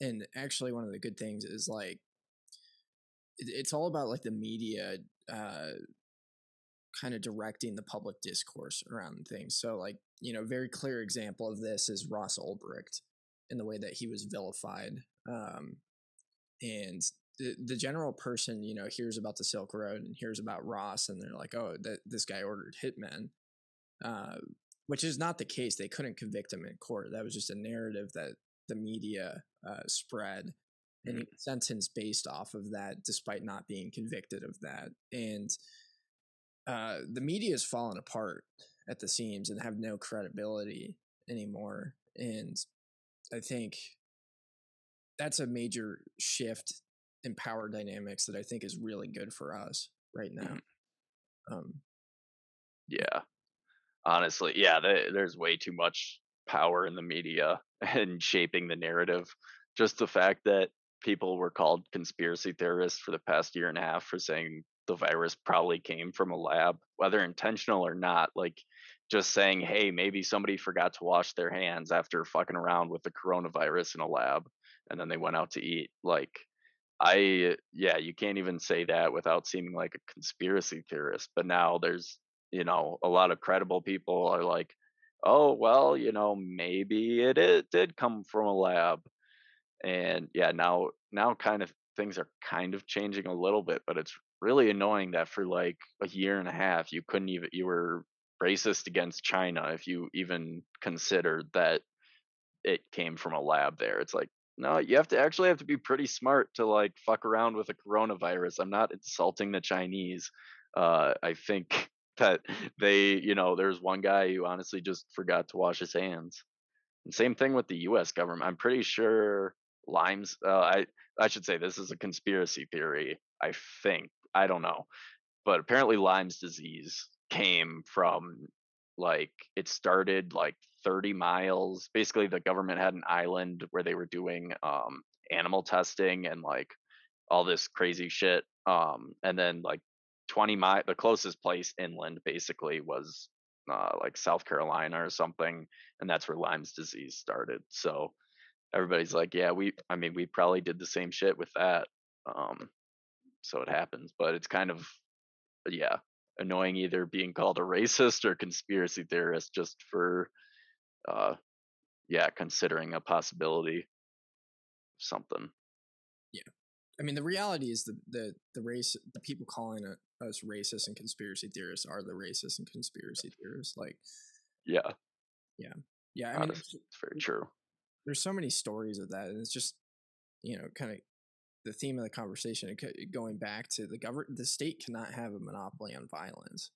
and actually one of the good things is like it, it's all about like the media uh kind of directing the public discourse around things. So like, you know, very clear example of this is Ross Ulbricht in the way that he was vilified. Um and the, the general person, you know, hears about the Silk Road and hears about Ross and they're like, "Oh, that this guy ordered hitmen." Uh, which is not the case. They couldn't convict him in court. That was just a narrative that the media uh, spread, and he was sentenced based off of that, despite not being convicted of that. And uh, the media has fallen apart at the seams and have no credibility anymore. And I think that's a major shift in power dynamics that I think is really good for us right now. Mm-hmm. Um, yeah, honestly yeah there's way too much power in the media [LAUGHS] and shaping the narrative. Just the fact that people were called conspiracy theorists for the past year and a half for saying the virus probably came from a lab whether intentional or not like just saying hey maybe somebody forgot to wash their hands after fucking around with the coronavirus in a lab and then they went out to eat like i yeah you can't even say that without seeming like a conspiracy theorist but now there's you know, a lot of credible people are like, oh, well, you know, maybe it, it did come from a lab. And yeah, now, now kind of things are kind of changing a little bit, but it's really annoying that for like a year and a half, you couldn't even, you were racist against China if you even considered that it came from a lab there. It's like, no, you have to actually have to be pretty smart to like fuck around with a coronavirus. I'm not insulting the Chinese. Uh, I think that they, you know, there's one guy who honestly just forgot to wash his hands. And same thing with the U.S. government. I'm pretty sure Limes. Uh, I I should say this is a conspiracy theory. I think I don't know, but apparently Lyme's disease came from like it started like 30 miles. Basically, the government had an island where they were doing um, animal testing and like all this crazy shit. Um, and then like 20 mile the closest place inland basically was uh, like south carolina or something and that's where lyme's disease started so everybody's like yeah we i mean we probably did the same shit with that um so it happens but it's kind of yeah annoying either being called a racist or conspiracy theorist just for uh yeah considering a possibility something. Yeah. I mean, the reality is the the the race, the people calling it, us racists and conspiracy theorists are the racists and conspiracy theorists. Like, yeah yeah, yeah. I mean, honest, it's very true there's so many stories of that, and it's just you know kind of the theme of the conversation going back to the government. The state cannot have a monopoly on violence.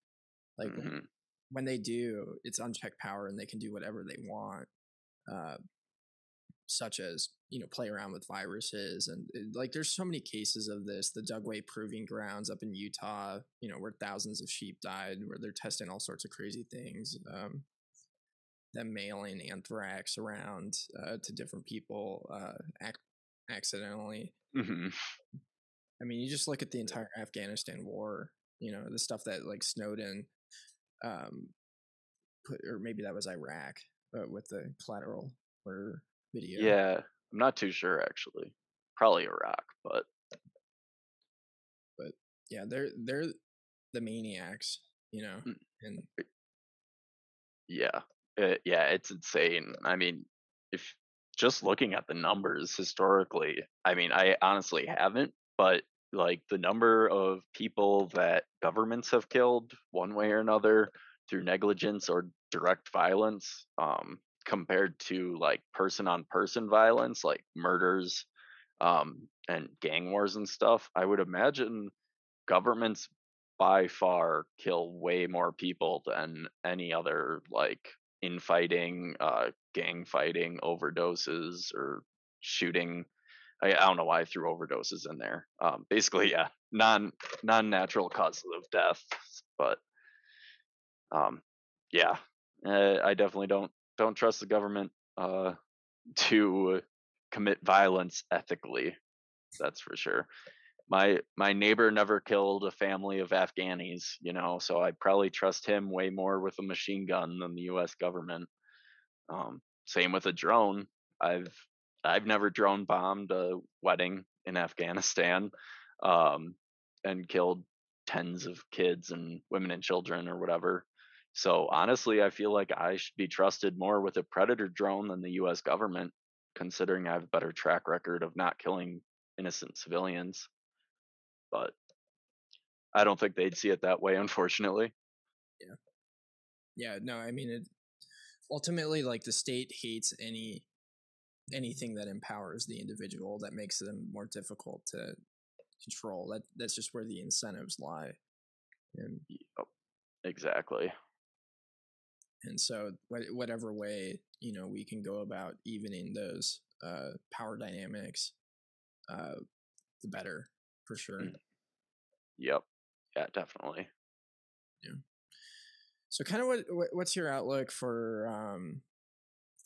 Like when- Mhm. when they do, it's unchecked power, and they can do whatever they want. Uh, such as you know play around with viruses and uh, like there's so many cases of this the dugway proving grounds up in utah you know where thousands of sheep died where they're testing all sorts of crazy things um them mailing anthrax around uh, to different people uh ac- accidentally Mhm. I mean, you just look at the entire Afghanistan war, you know, the stuff that like Snowden um put or maybe that was Iraq, but with the collateral or video. yeah i'm not too sure actually probably iraq but but Yeah, they're they're the maniacs, you know. Mm. And Yeah, uh, yeah, it's insane. I mean, if just looking at the numbers historically, I mean, I honestly haven't, but like the number of people that governments have killed one way or another through negligence or direct violence, um, compared to like person on person violence, like murders, um, and gang wars and stuff, I would imagine governments by far kill way more people than any other like infighting, uh, gang fighting, overdoses, or shooting. I, I don't know why I threw overdoses in there. Um, basically, yeah, non non natural causes of death, but um, yeah, uh, I definitely don't don't trust the government uh, [LAUGHS] to commit violence ethically. That's for sure my my neighbor never killed a family of Afghanis, you know, so I'd probably trust him way more with a machine gun than the U.S. government. Um, same with a drone. I've I've never drone bombed a wedding in [LAUGHS] Afghanistan, um, and killed tens of kids and women and children or whatever. So honestly, I feel like I should be trusted more with a predator drone than the U.S. government, considering I have a better track record of not killing innocent civilians but I don't think they'd see it that way, unfortunately. yeah, Yeah, no, I mean it ultimately like the state hates any anything that empowers the individual that makes them more difficult to control. That that's just where the incentives lie. And Yep, oh, exactly. And so what- whatever way you know we can go about evening those uh power dynamics uh the better for sure Mm. Yep. Yeah, definitely. Yeah. So kind of what, what what's your outlook for um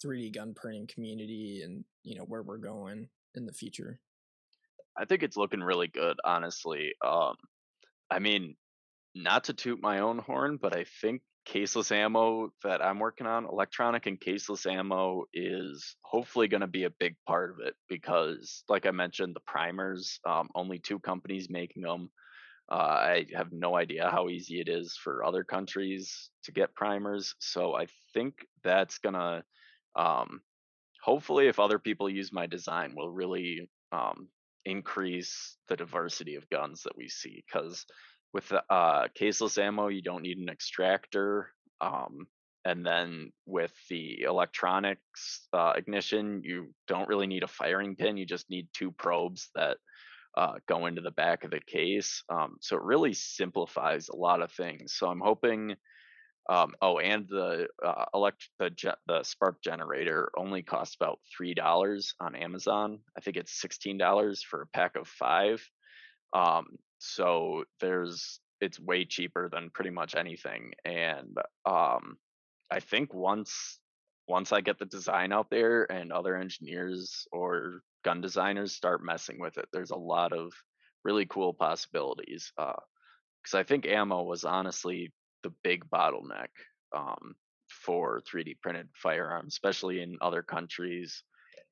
3d gun printing community and you know where we're going in the future I think it's looking really good, honestly. Um, I mean, not to toot my own horn, but I think caseless ammo that I'm working on, electronic and caseless ammo, is hopefully going to be a big part of it because, like I mentioned, the primers, um, only two companies making them. Uh, I have no idea how easy it is for other countries to get primers. So I think that's going to, um, hopefully, if other people use my design, will really um, increase the diversity of guns that we see because with the uh, caseless ammo you don't need an extractor um, and then with the electronics uh, ignition you don't really need a firing pin you just need two probes that uh, go into the back of the case um, so it really simplifies a lot of things so i'm hoping um, oh, and the uh, elect the the spark generator only costs about three dollars on Amazon. I think it's sixteen dollars for a pack of five. Um, so there's it's way cheaper than pretty much anything. And um, I think once once I get the design out there and other engineers or gun designers start messing with it, there's a lot of really cool possibilities. Because I think ammo was honestly the big bottleneck um, for 3D printed firearms, especially in other countries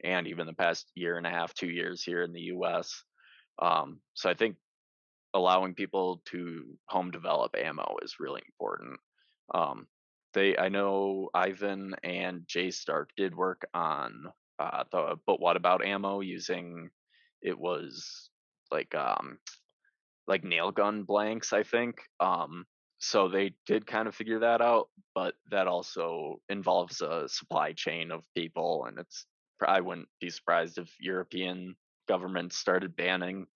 and even the past year and a half, two years here in the US. Um, so I think allowing people to home develop ammo is really important. Um, they, I know Ivan and Jay Stark did work on uh, the, but what about ammo using? It was like um, like nail gun blanks, I think. Um, so they did kind of figure that out, but that also involves a supply chain of people, and it's I wouldn't be surprised if European governments started banning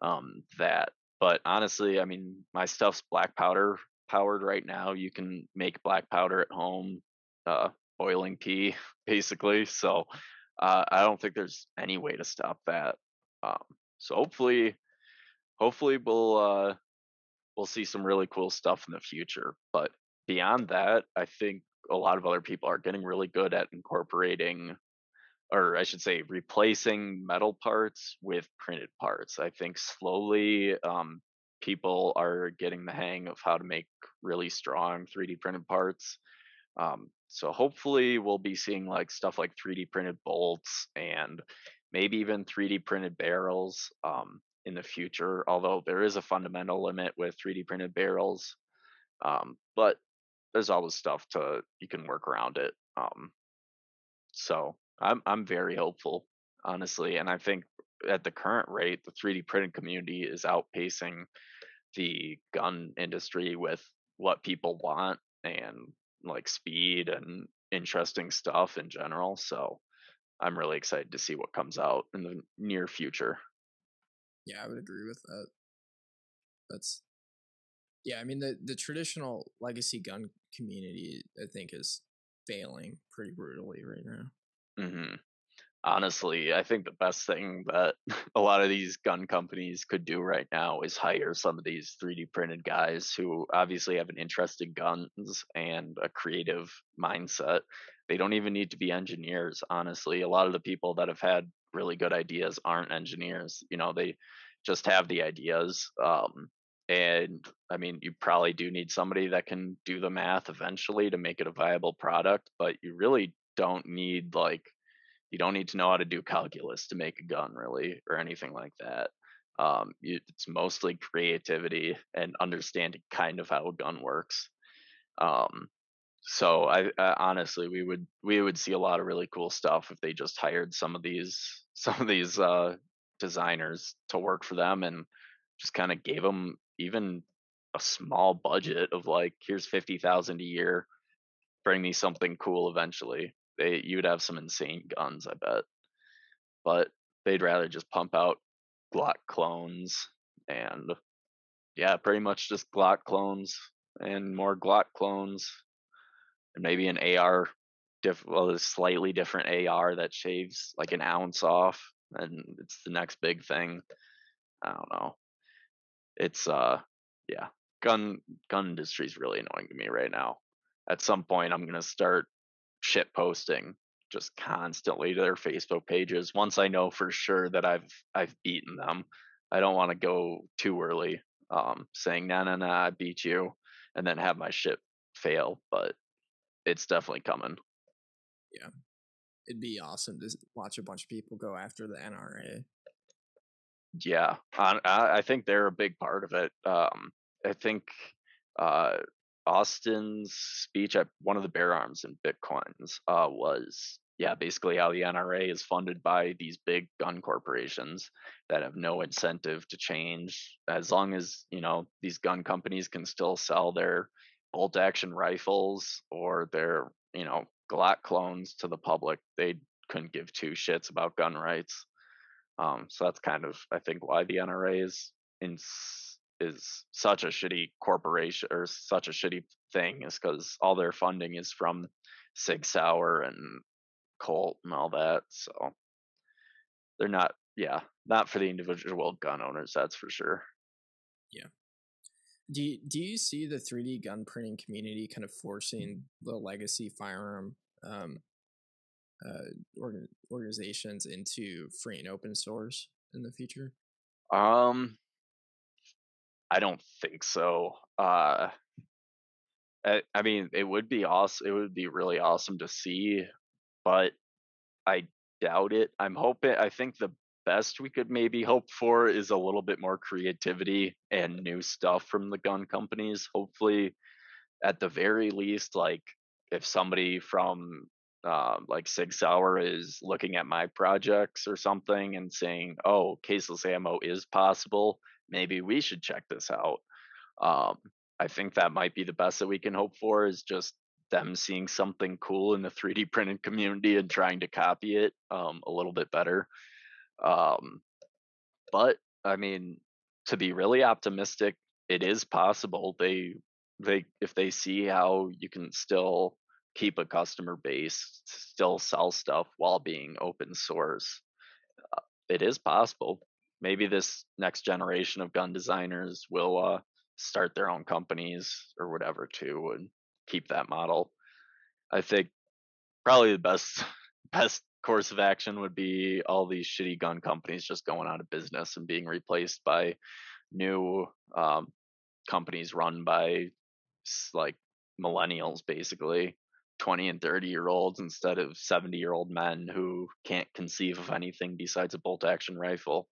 um, that. But honestly, I mean, my stuff's black powder powered right now. You can make black powder at home, uh, boiling tea, [LAUGHS] basically. So uh, I don't think there's any way to stop that. Um, so hopefully, hopefully we'll uh, we'll see some really cool stuff in the future. But beyond that, I think a lot of other people are getting really good at incorporating or I should say, replacing metal parts with printed parts. I think slowly um, people are getting the hang of how to make really strong 3D printed parts. Um, so hopefully we'll be seeing like stuff like 3D printed bolts and maybe even 3D printed barrels um, in the future. Although there is a fundamental limit with 3D printed barrels, um, but there's always stuff to you can work around it. Um, so I'm I'm very hopeful, honestly, and I think at the current rate, the 3D printing community is outpacing the gun industry with what people want and like speed and interesting stuff in general. So I'm really excited to see what comes out in the near future. Yeah, I would agree with that. That's yeah, I mean the the traditional legacy gun community I think is failing pretty brutally right now. Hmm Honestly, I think the best thing that [LAUGHS] a lot of these gun companies could do right now is hire some of these 3D printed guys who obviously have an interest in guns and a creative mindset. They don't even need to be engineers, honestly. A lot of the people that have had really good ideas aren't engineers. You know, they just have the ideas. Um, and I mean, you probably do need somebody that can do the math eventually to make it a viable product, but you really don't need like you don't need to know how to do calculus to make a gun really or anything like that. Um, it's mostly creativity and understanding kind of how a gun works. Um, so I, I, honestly we would we would see a lot of really cool stuff if they just hired some of these [LAUGHS] some of these uh, designers to work for them and just kind of gave them even a small budget of like here's 50,000 a year. Bring me something cool eventually they you'd have some insane guns, I bet. But they'd rather just pump out Glock clones and yeah, pretty much just Glock clones and more Glock clones and maybe an AR diff well a slightly different AR that shaves like an ounce off and it's the next big thing. I don't know. It's uh yeah, gun gun industry is really annoying to me right now. At some point I'm gonna start shit posting just constantly to their Facebook pages once I know for sure that I've I've beaten them. I don't want to go too early um, saying nah nah nah I beat you and then have my shit fail, but it's definitely coming. Yeah. It'd be awesome to watch a bunch of people go after the NRA. Yeah, I, I think they're a big part of it. Um, I think uh, Austin's speech at one of the bear arms in Bitcoins uh, was, yeah, basically how the NRA is funded by these big gun corporations that have no incentive to change. As long as, you know, these gun companies can still sell their bolt action rifles or their, you know, Glock clones to the public, they couldn't give two shits about gun rights. Um, so that's kind of, I think, why the NRA is in is such a shitty corporation or such a shitty thing is because all their funding is from Sig Sauer and Colt and all that. So they're not, yeah, not for the individual gun owners, that's for sure. Yeah. Do you, do you see the 3D gun printing community kind of forcing the legacy firearm um, uh, organ- organizations into free and open source in the future? Um, I don't think so. Uh, I, I mean, it would be awesome. It would be really awesome to see, but I doubt it. I'm hoping. I think the best we could maybe hope for is a little bit more creativity and new stuff from the gun companies. Hopefully, at the very least, like if somebody from uh, like Sig Sauer is looking at my projects or something and saying, "Oh, caseless ammo is possible. Maybe we should check this out." Um, I think that might be the best that we can hope for is just them seeing something cool in the [LAUGHS] 3D printed community and trying to copy it um, a little bit better. Um, but I mean, to be really optimistic, it is possible. They they if they see how you can still keep a customer base, still sell stuff while being open source, uh, it is possible. Maybe this next generation of gun designers will uh, start their own companies or whatever too, and keep that model. I think probably the best [LAUGHS] best course of action would be all these shitty gun companies just going out of business and being replaced by new um, companies run by like millennials, basically 20 and 30 year olds instead of 70 year old men who can't conceive of anything besides a bolt action rifle.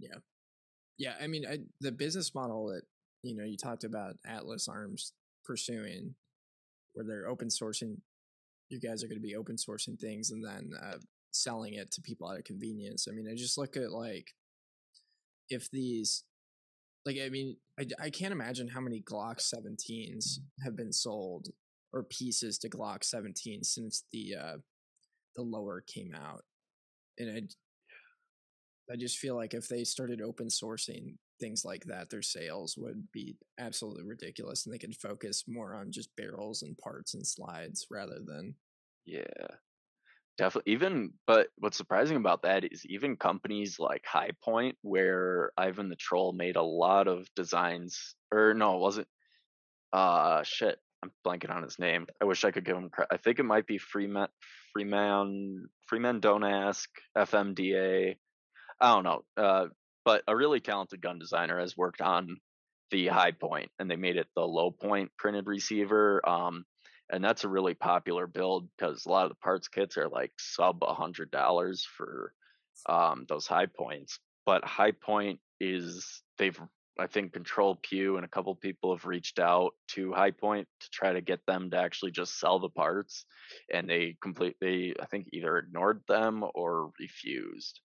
Yeah. Yeah. I mean, I, the business model that, you know, you talked about Atlas Arms pursuing, where they're open sourcing you guys are going to be open sourcing things and then uh, selling it to people out of convenience. I mean, I just look at like if these, like, I mean, I, I can't imagine how many Glock 17s have been sold or pieces to Glock 17 since the uh, the lower came out, and I I just feel like if they started open sourcing things like that, their sales would be absolutely ridiculous, and they could focus more on just barrels and parts and slides rather than. Yeah, definitely. Even, but what's surprising about that is even companies like High Point, where Ivan the Troll made a lot of designs, or no, it wasn't. Uh, shit, I'm blanking on his name. I wish I could give him credit. I think it might be Freeman, Freeman, Freeman. Don't ask FMDA. I don't know. Uh, but a really talented gun designer has worked on the Hi-Point and they made it the low point printed receiver um, and that's a really popular build because a lot of the parts kits are like sub a hundred dollars for um, those Hi-Points but Hi-Point is they've i think control pew and a couple people have reached out to Hi-Point to try to get them to actually just sell the parts and they completely i think either ignored them or refused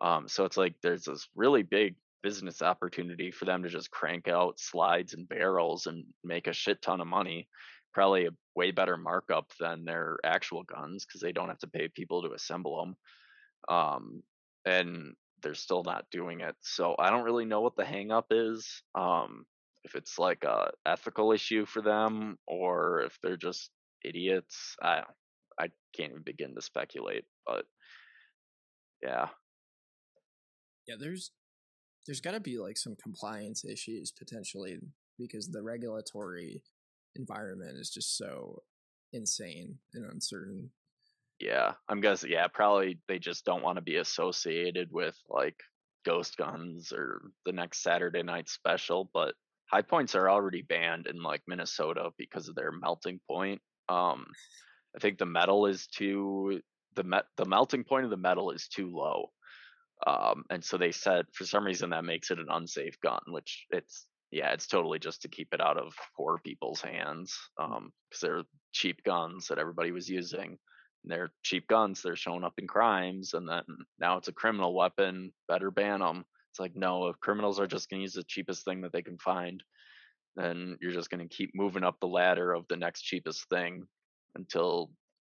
um, so it's like there's this really big business opportunity for them to just crank out slides and barrels and make a shit ton of money. Probably a way better markup than their actual guns because they don't have to pay people to assemble them. Um, and they're still not doing it. So I don't really know what the hangup is. Um, if it's like a ethical issue for them or if they're just idiots. I I can't even begin to speculate, but yeah, yeah, there's there's got to be like some compliance issues potentially because the regulatory environment is just so insane and uncertain. Yeah, I'm guessing. Yeah, probably they just don't want to be associated with like ghost guns or the next Saturday night special. But Hi-Points are already banned in like Minnesota because of their melting point. Um, I think the metal is too the met the melting point of the metal is too low. Um, and so they said for some reason that makes it an unsafe gun, which it's yeah, it's totally just to keep it out of poor people's hands because um, they're cheap guns that everybody was using. And they're cheap guns, they're showing up in crimes, and then now it's a criminal weapon. Better ban them. It's like no, if criminals are just going to use the cheapest thing that they can find, then you're just going to keep moving up the ladder of the next cheapest thing until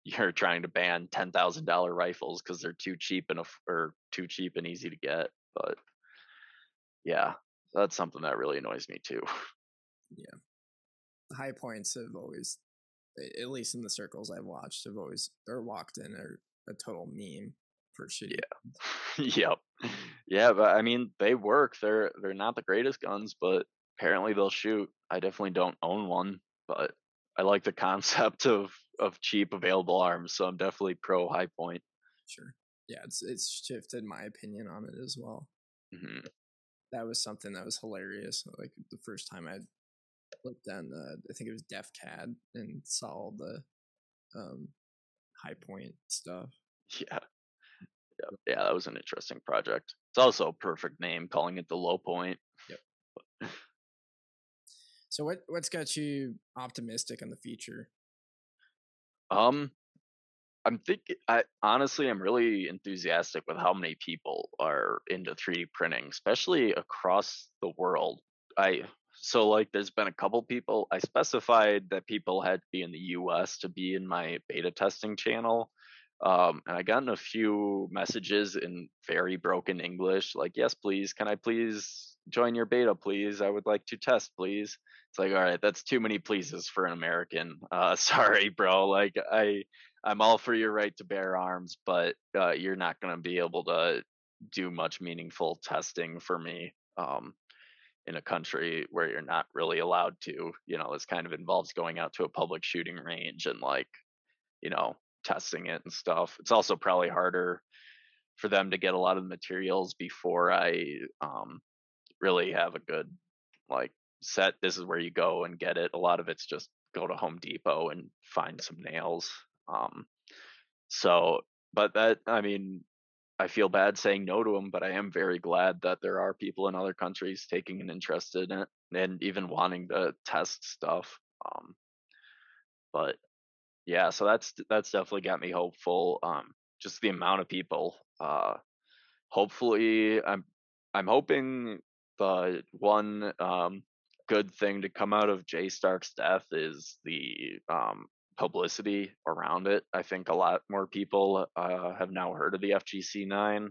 you're trying to ban ten thousand dollar rifles because they're too cheap and or too cheap and easy to get. But yeah, that's something that really annoys me too. [LAUGHS] Yeah, Hi-Points have always, at least in the circles I've watched, have always or walked in are a total meme for shitty. Yeah. [LAUGHS] yep. Yeah, but I mean they work. They're they're not the greatest guns, but apparently they'll shoot. I definitely don't own one, but I like the [LAUGHS] concept of of cheap available arms, so I'm definitely pro high point. Sure. Yeah, it's it's shifted my opinion on it as well. Mm-hmm. That was something that was hilarious. Like the first time I looked on the, I think it was DefCAD and saw all the um, high point stuff. [LAUGHS] Yeah, yeah, yeah, that was an interesting project. It's also a perfect name, calling it the low point. Yep. [LAUGHS] so what what's got you optimistic on the future? Um, I'm thinking. I honestly, I'm really enthusiastic with how many people are into 3D printing, especially across the world. I so like, there's been a couple people. I specified that people had to be in the U.S. to be in my beta testing channel, um, and I gotten a few messages in very broken English, like, "Yes, please. Can I please join your beta, please? I would like to test, please." It's like, all right, that's too many pleases for an American. Uh, [LAUGHS] sorry, bro. Like, I I'm all for your right to bear arms, but uh, you're not going to be able to do much meaningful testing for me um, in a country where you're not really allowed to. You know, this kind of involves going out to a public shooting range and like, you know, testing it and stuff. It's also probably harder for them to get a lot of the materials before I um, really have a good like set. This is where you go and get it. A lot of it's just go to Home Depot and find some nails um, so, but that, I mean, I feel bad saying no to them, but I am very glad that there are people in other countries taking an interest in it and even wanting to test stuff. Um, but yeah, so that's that's definitely got me hopeful. Um, just the amount of people. Uh, hopefully, I'm I'm hoping the one um, good thing to come out of Jay Stark's death is the um, publicity around it. I think a lot more people uh, have now heard of the FGC nine,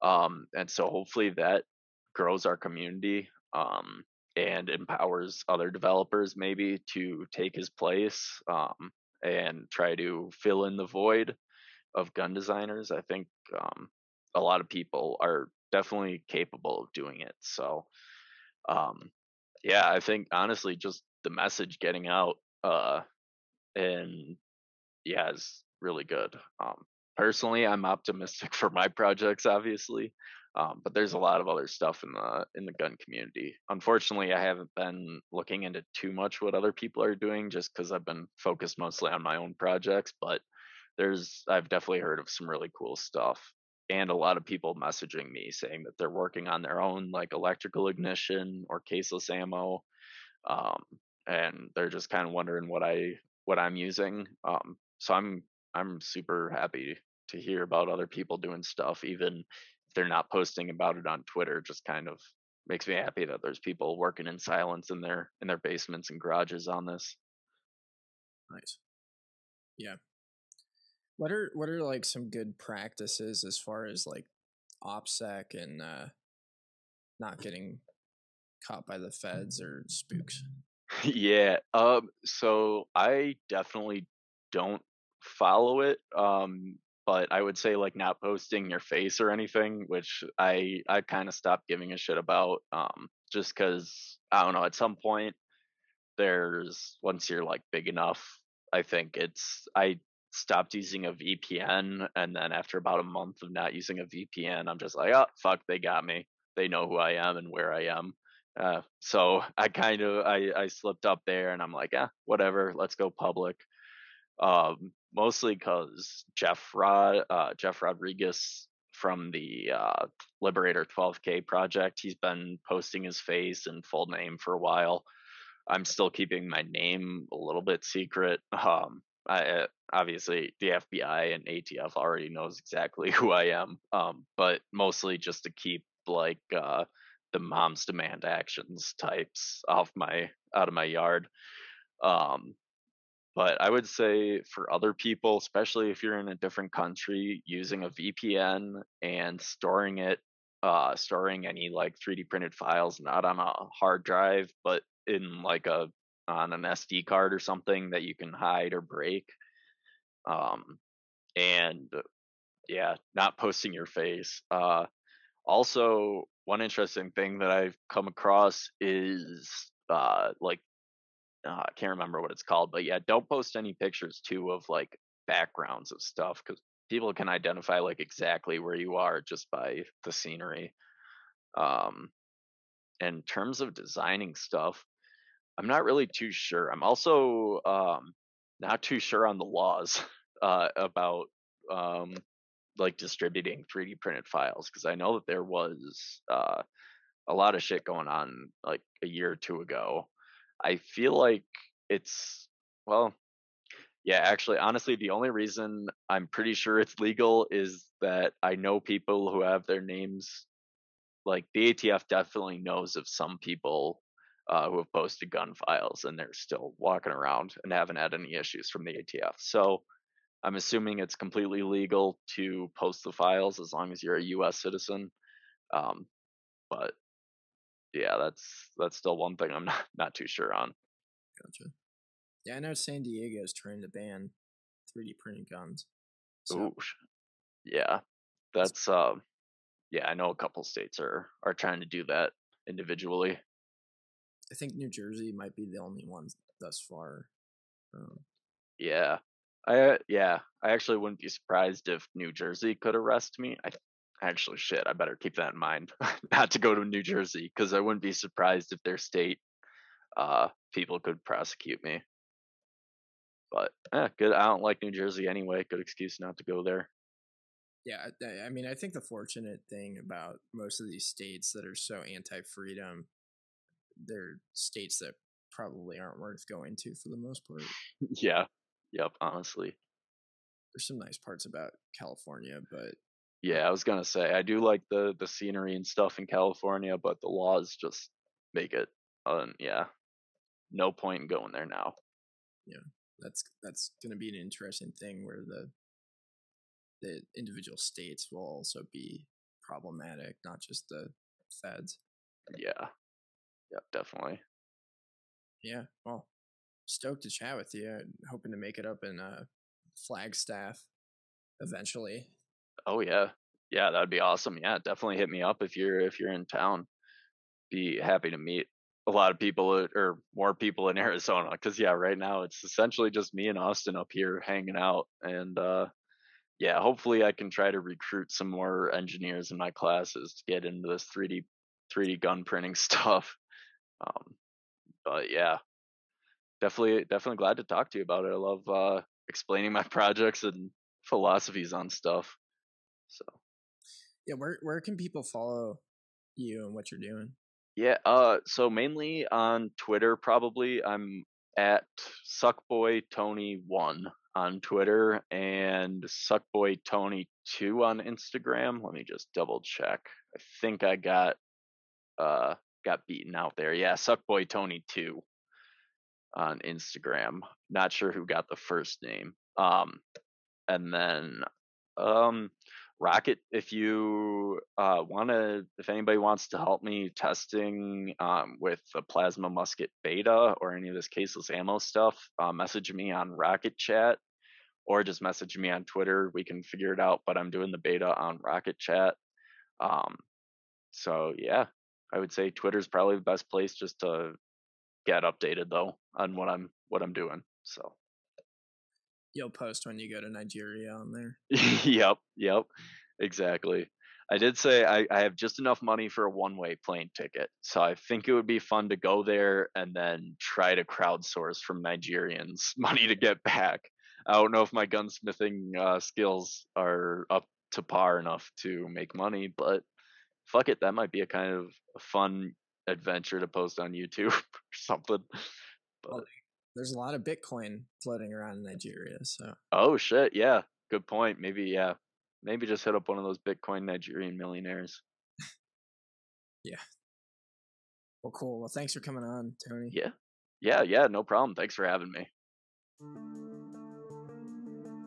um, and so hopefully that grows our community um, and empowers other developers maybe to take his place um, and try to fill in the void of gun designers. I think um, a lot of people are definitely capable of doing it. So, um, yeah, I think honestly, just the message getting out uh, and yeah, is really good. Um, personally, I'm optimistic [LAUGHS] for my projects, obviously, um, but there's a lot of other stuff in the in the gun community. Unfortunately, I haven't been looking into too much what other people are doing, just because I've been focused mostly on my own projects. But there's I've definitely heard of some really cool stuff, and a lot of people messaging me saying that they're working on their own like electrical ignition or caseless ammo. Um, and they're just kind of wondering what I what I'm using. Um, so I'm I'm super happy to hear about other people doing stuff, even if they're not posting about it on Twitter. Just kind of makes me happy that there's people working in silence in their in their basements and garages on this. Nice. Yeah. What are what are like some good practices as far as like OPSEC and uh, not getting caught by the feds or spooks? [LAUGHS] Yeah. Um. So I definitely don't follow it. Um. But I would say like not posting your face or anything, which I I kind of stopped giving a shit about. Um. Just because I don't know. At some point, there's once you're like big enough, I think it's I stopped using a VPN, and then after about a month of not using a VPN, I'm just like, oh fuck, they got me. They know who I am and where I am. Uh, so [LAUGHS] I kind of I, I slipped up there and I'm like, yeah, whatever, let's go public. Um, mostly because Jeff Rod uh, Jeff Rodriguez from the uh, Liberator 12K project, he's been posting his face and full name for a while. I'm still keeping my name a little bit secret. Um, I, uh, obviously the FBI and ATF already knows exactly [LAUGHS] who I am, um, but mostly just to keep like uh, the mom's demand actions types off my out of my yard. Um, but I would say for other people, especially if you're in a different country, using a VPN and storing it, uh, storing any like 3D printed files not on a hard drive, but in like a on an SD card or something that you can hide or break. Um, and yeah, not posting your face. Uh, also, one interesting thing that I've come across is uh, like uh, I can't remember what it's called, but yeah, don't post any pictures too of like backgrounds of stuff because people can identify like exactly where you are just by the scenery. Um, in terms of designing stuff, I'm not really too sure. I'm also um, not too sure on the laws [LAUGHS] uh, about um, like distributing 3D printed files because I know that there was uh, a lot of shit going on like a year or two ago. I feel like it's well, yeah, actually, honestly, the only reason I'm pretty sure it's legal is that I know people who have their names. Like the ATF definitely knows of some people uh, who have posted gun files and they're still walking around and haven't had any issues from the ATF. So I'm assuming it's completely legal to post the files as long as you're a U.S. citizen. Um, but yeah, that's that's still one thing I'm [LAUGHS] not not too sure on. Gotcha. Yeah, I know San Diego is trying to ban 3D printing guns. So. Ooh, yeah, that's um, yeah, I know a couple states are are trying to do that individually. I think New Jersey might be the only one thus far. Um, yeah, I uh, yeah, I actually wouldn't be surprised if New Jersey could arrest me. I actually shit, I better keep that in mind, [LAUGHS] not to go to New Jersey because I wouldn't be surprised if their state uh people could prosecute me. But eh, good. I don't like New Jersey anyway. Good excuse not to go there. Yeah, I mean, I think the fortunate thing about most of these states that are so anti-freedom, they're states that probably aren't worth going to for the most part. [LAUGHS] yeah. Yep. Honestly, there's some nice parts about California, but yeah, I was gonna say I do like the the scenery and stuff in California, but the laws just make it. Um, yeah, no point in going there now. Yeah that's that's going to be an interesting thing where the the individual states will also be problematic, not just the feds. Yeah. Yep, definitely. Yeah. Well, stoked to chat with you. Hoping to make it up in uh Flagstaff eventually. Oh yeah. Yeah, that'd be awesome. Yeah, definitely hit me up if you're if you're in town. Be happy to meet a lot of people or more people in [LAUGHS] Arizona because yeah, right now it's essentially just me and Austin up here hanging out, and uh, yeah, hopefully I can try to recruit some more engineers in my classes to get into this 3D 3D gun printing [LAUGHS] stuff. Um, but yeah, definitely definitely glad to talk to you about it. I love uh, explaining my [LAUGHS] projects and philosophies on stuff. So yeah, where where can people follow you and what you're doing? Yeah, uh, so mainly on Twitter, probably. I'm at Suckboy Tony one on Twitter and Suckboy Tony two on Instagram. Let me just double check. I think I got uh got beaten out there. Yeah, Suckboy Tony two on Instagram. Not sure who got the first name. Um, and then um Rocket, if you uh, want to, if anybody wants to help me testing um, with the plasma musket beta or any of this caseless ammo stuff, uh, message me on Rocket Chat or just message me on Twitter. We can figure it out. But I'm doing the beta on Rocket Chat. Um, so yeah, I would say Twitter's probably the best place just to get updated though on what I'm what I'm doing. So you'll post when you go to Nigeria on there. [LAUGHS] yep, yep, exactly. I did say I, I have just enough money for a one way plane ticket. So I think it would be fun to go there and then try to crowdsource from Nigerians [LAUGHS] money to get back. I don't know if my gunsmithing uh, skills are up to par enough to make money, but fuck it, that might be a kind of a fun adventure to post on YouTube [LAUGHS] or something. But. There's a lot of Bitcoin floating around in Nigeria. So. Oh shit! Yeah, good point. Maybe yeah, maybe just hit up one of those Bitcoin Nigerian millionaires. yeah. Well, cool. Well, thanks for coming on, Tony. Yeah. Yeah, yeah, no problem. Thanks for having me.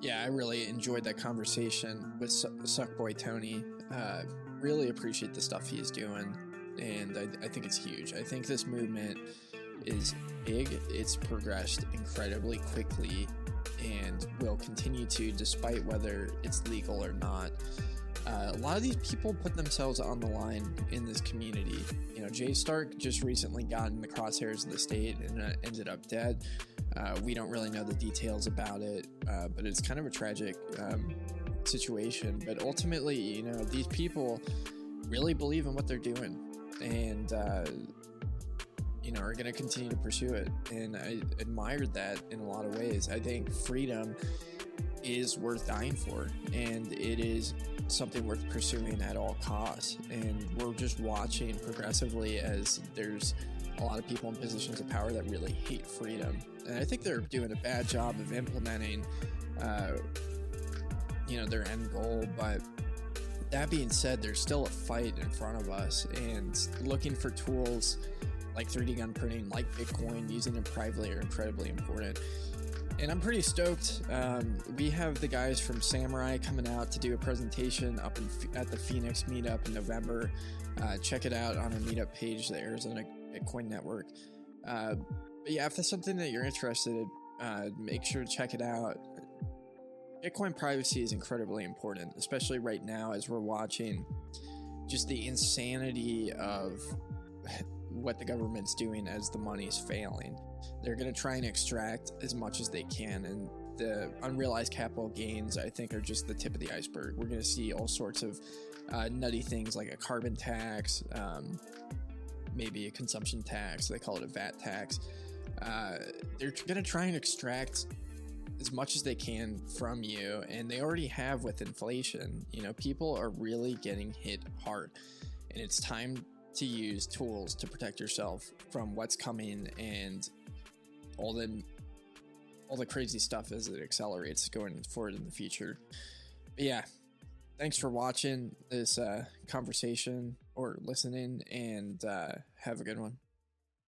Yeah, I really enjoyed that conversation with Suckboy Tony. Uh, really appreciate the stuff he's doing, and I, I think it's huge. I think this movement is big. It's progressed incredibly quickly and will continue to, despite whether it's legal or not. Uh, a lot of these people put themselves on the line in this community. You know, Jay Stark just recently got in the crosshairs of the state and uh, ended up dead. Uh, we don't really know the details about it, uh, but it's kind of a tragic um, situation. But ultimately, you know, these people really believe in what they're doing. And uh, you know, are going to continue to pursue it. And I admired that in a lot of ways. I think freedom is worth dying for, and it is something worth pursuing at all costs. And we're just watching progressively as there's a lot of people in positions of power that really hate freedom, and I think they're doing a bad job of implementing, uh, you know, their end goal. But that being said, there's still a fight in front of us, and looking for tools like 3D gun printing, like Bitcoin, using it privately are incredibly important and I'm pretty stoked. Um, we have the guys from Samourai coming out to do a presentation up in, at the Phoenix meetup in November. Uh, check it out on our meetup page, the Arizona Bitcoin Network. Uh, but yeah, if that's something that you're interested in, uh, make sure to check it out. Bitcoin privacy is incredibly important, especially right now as we're watching just the insanity of what the government's doing as the money is failing. They're going to try and extract as much as they can, and the unrealized capital gains, I think, are just the tip of the iceberg. We're going to see all sorts of uh, nutty things like a carbon tax, um, maybe a consumption tax. They call it a VAT tax. Uh, they're going to try and extract as much as they can from you, and they already have with inflation. You know, people are really getting hit hard, and it's time to use tools to protect yourself from what's coming and all the all the crazy stuff as it accelerates going forward in the future. But yeah, thanks for watching this uh, conversation or listening, and uh, have a good one.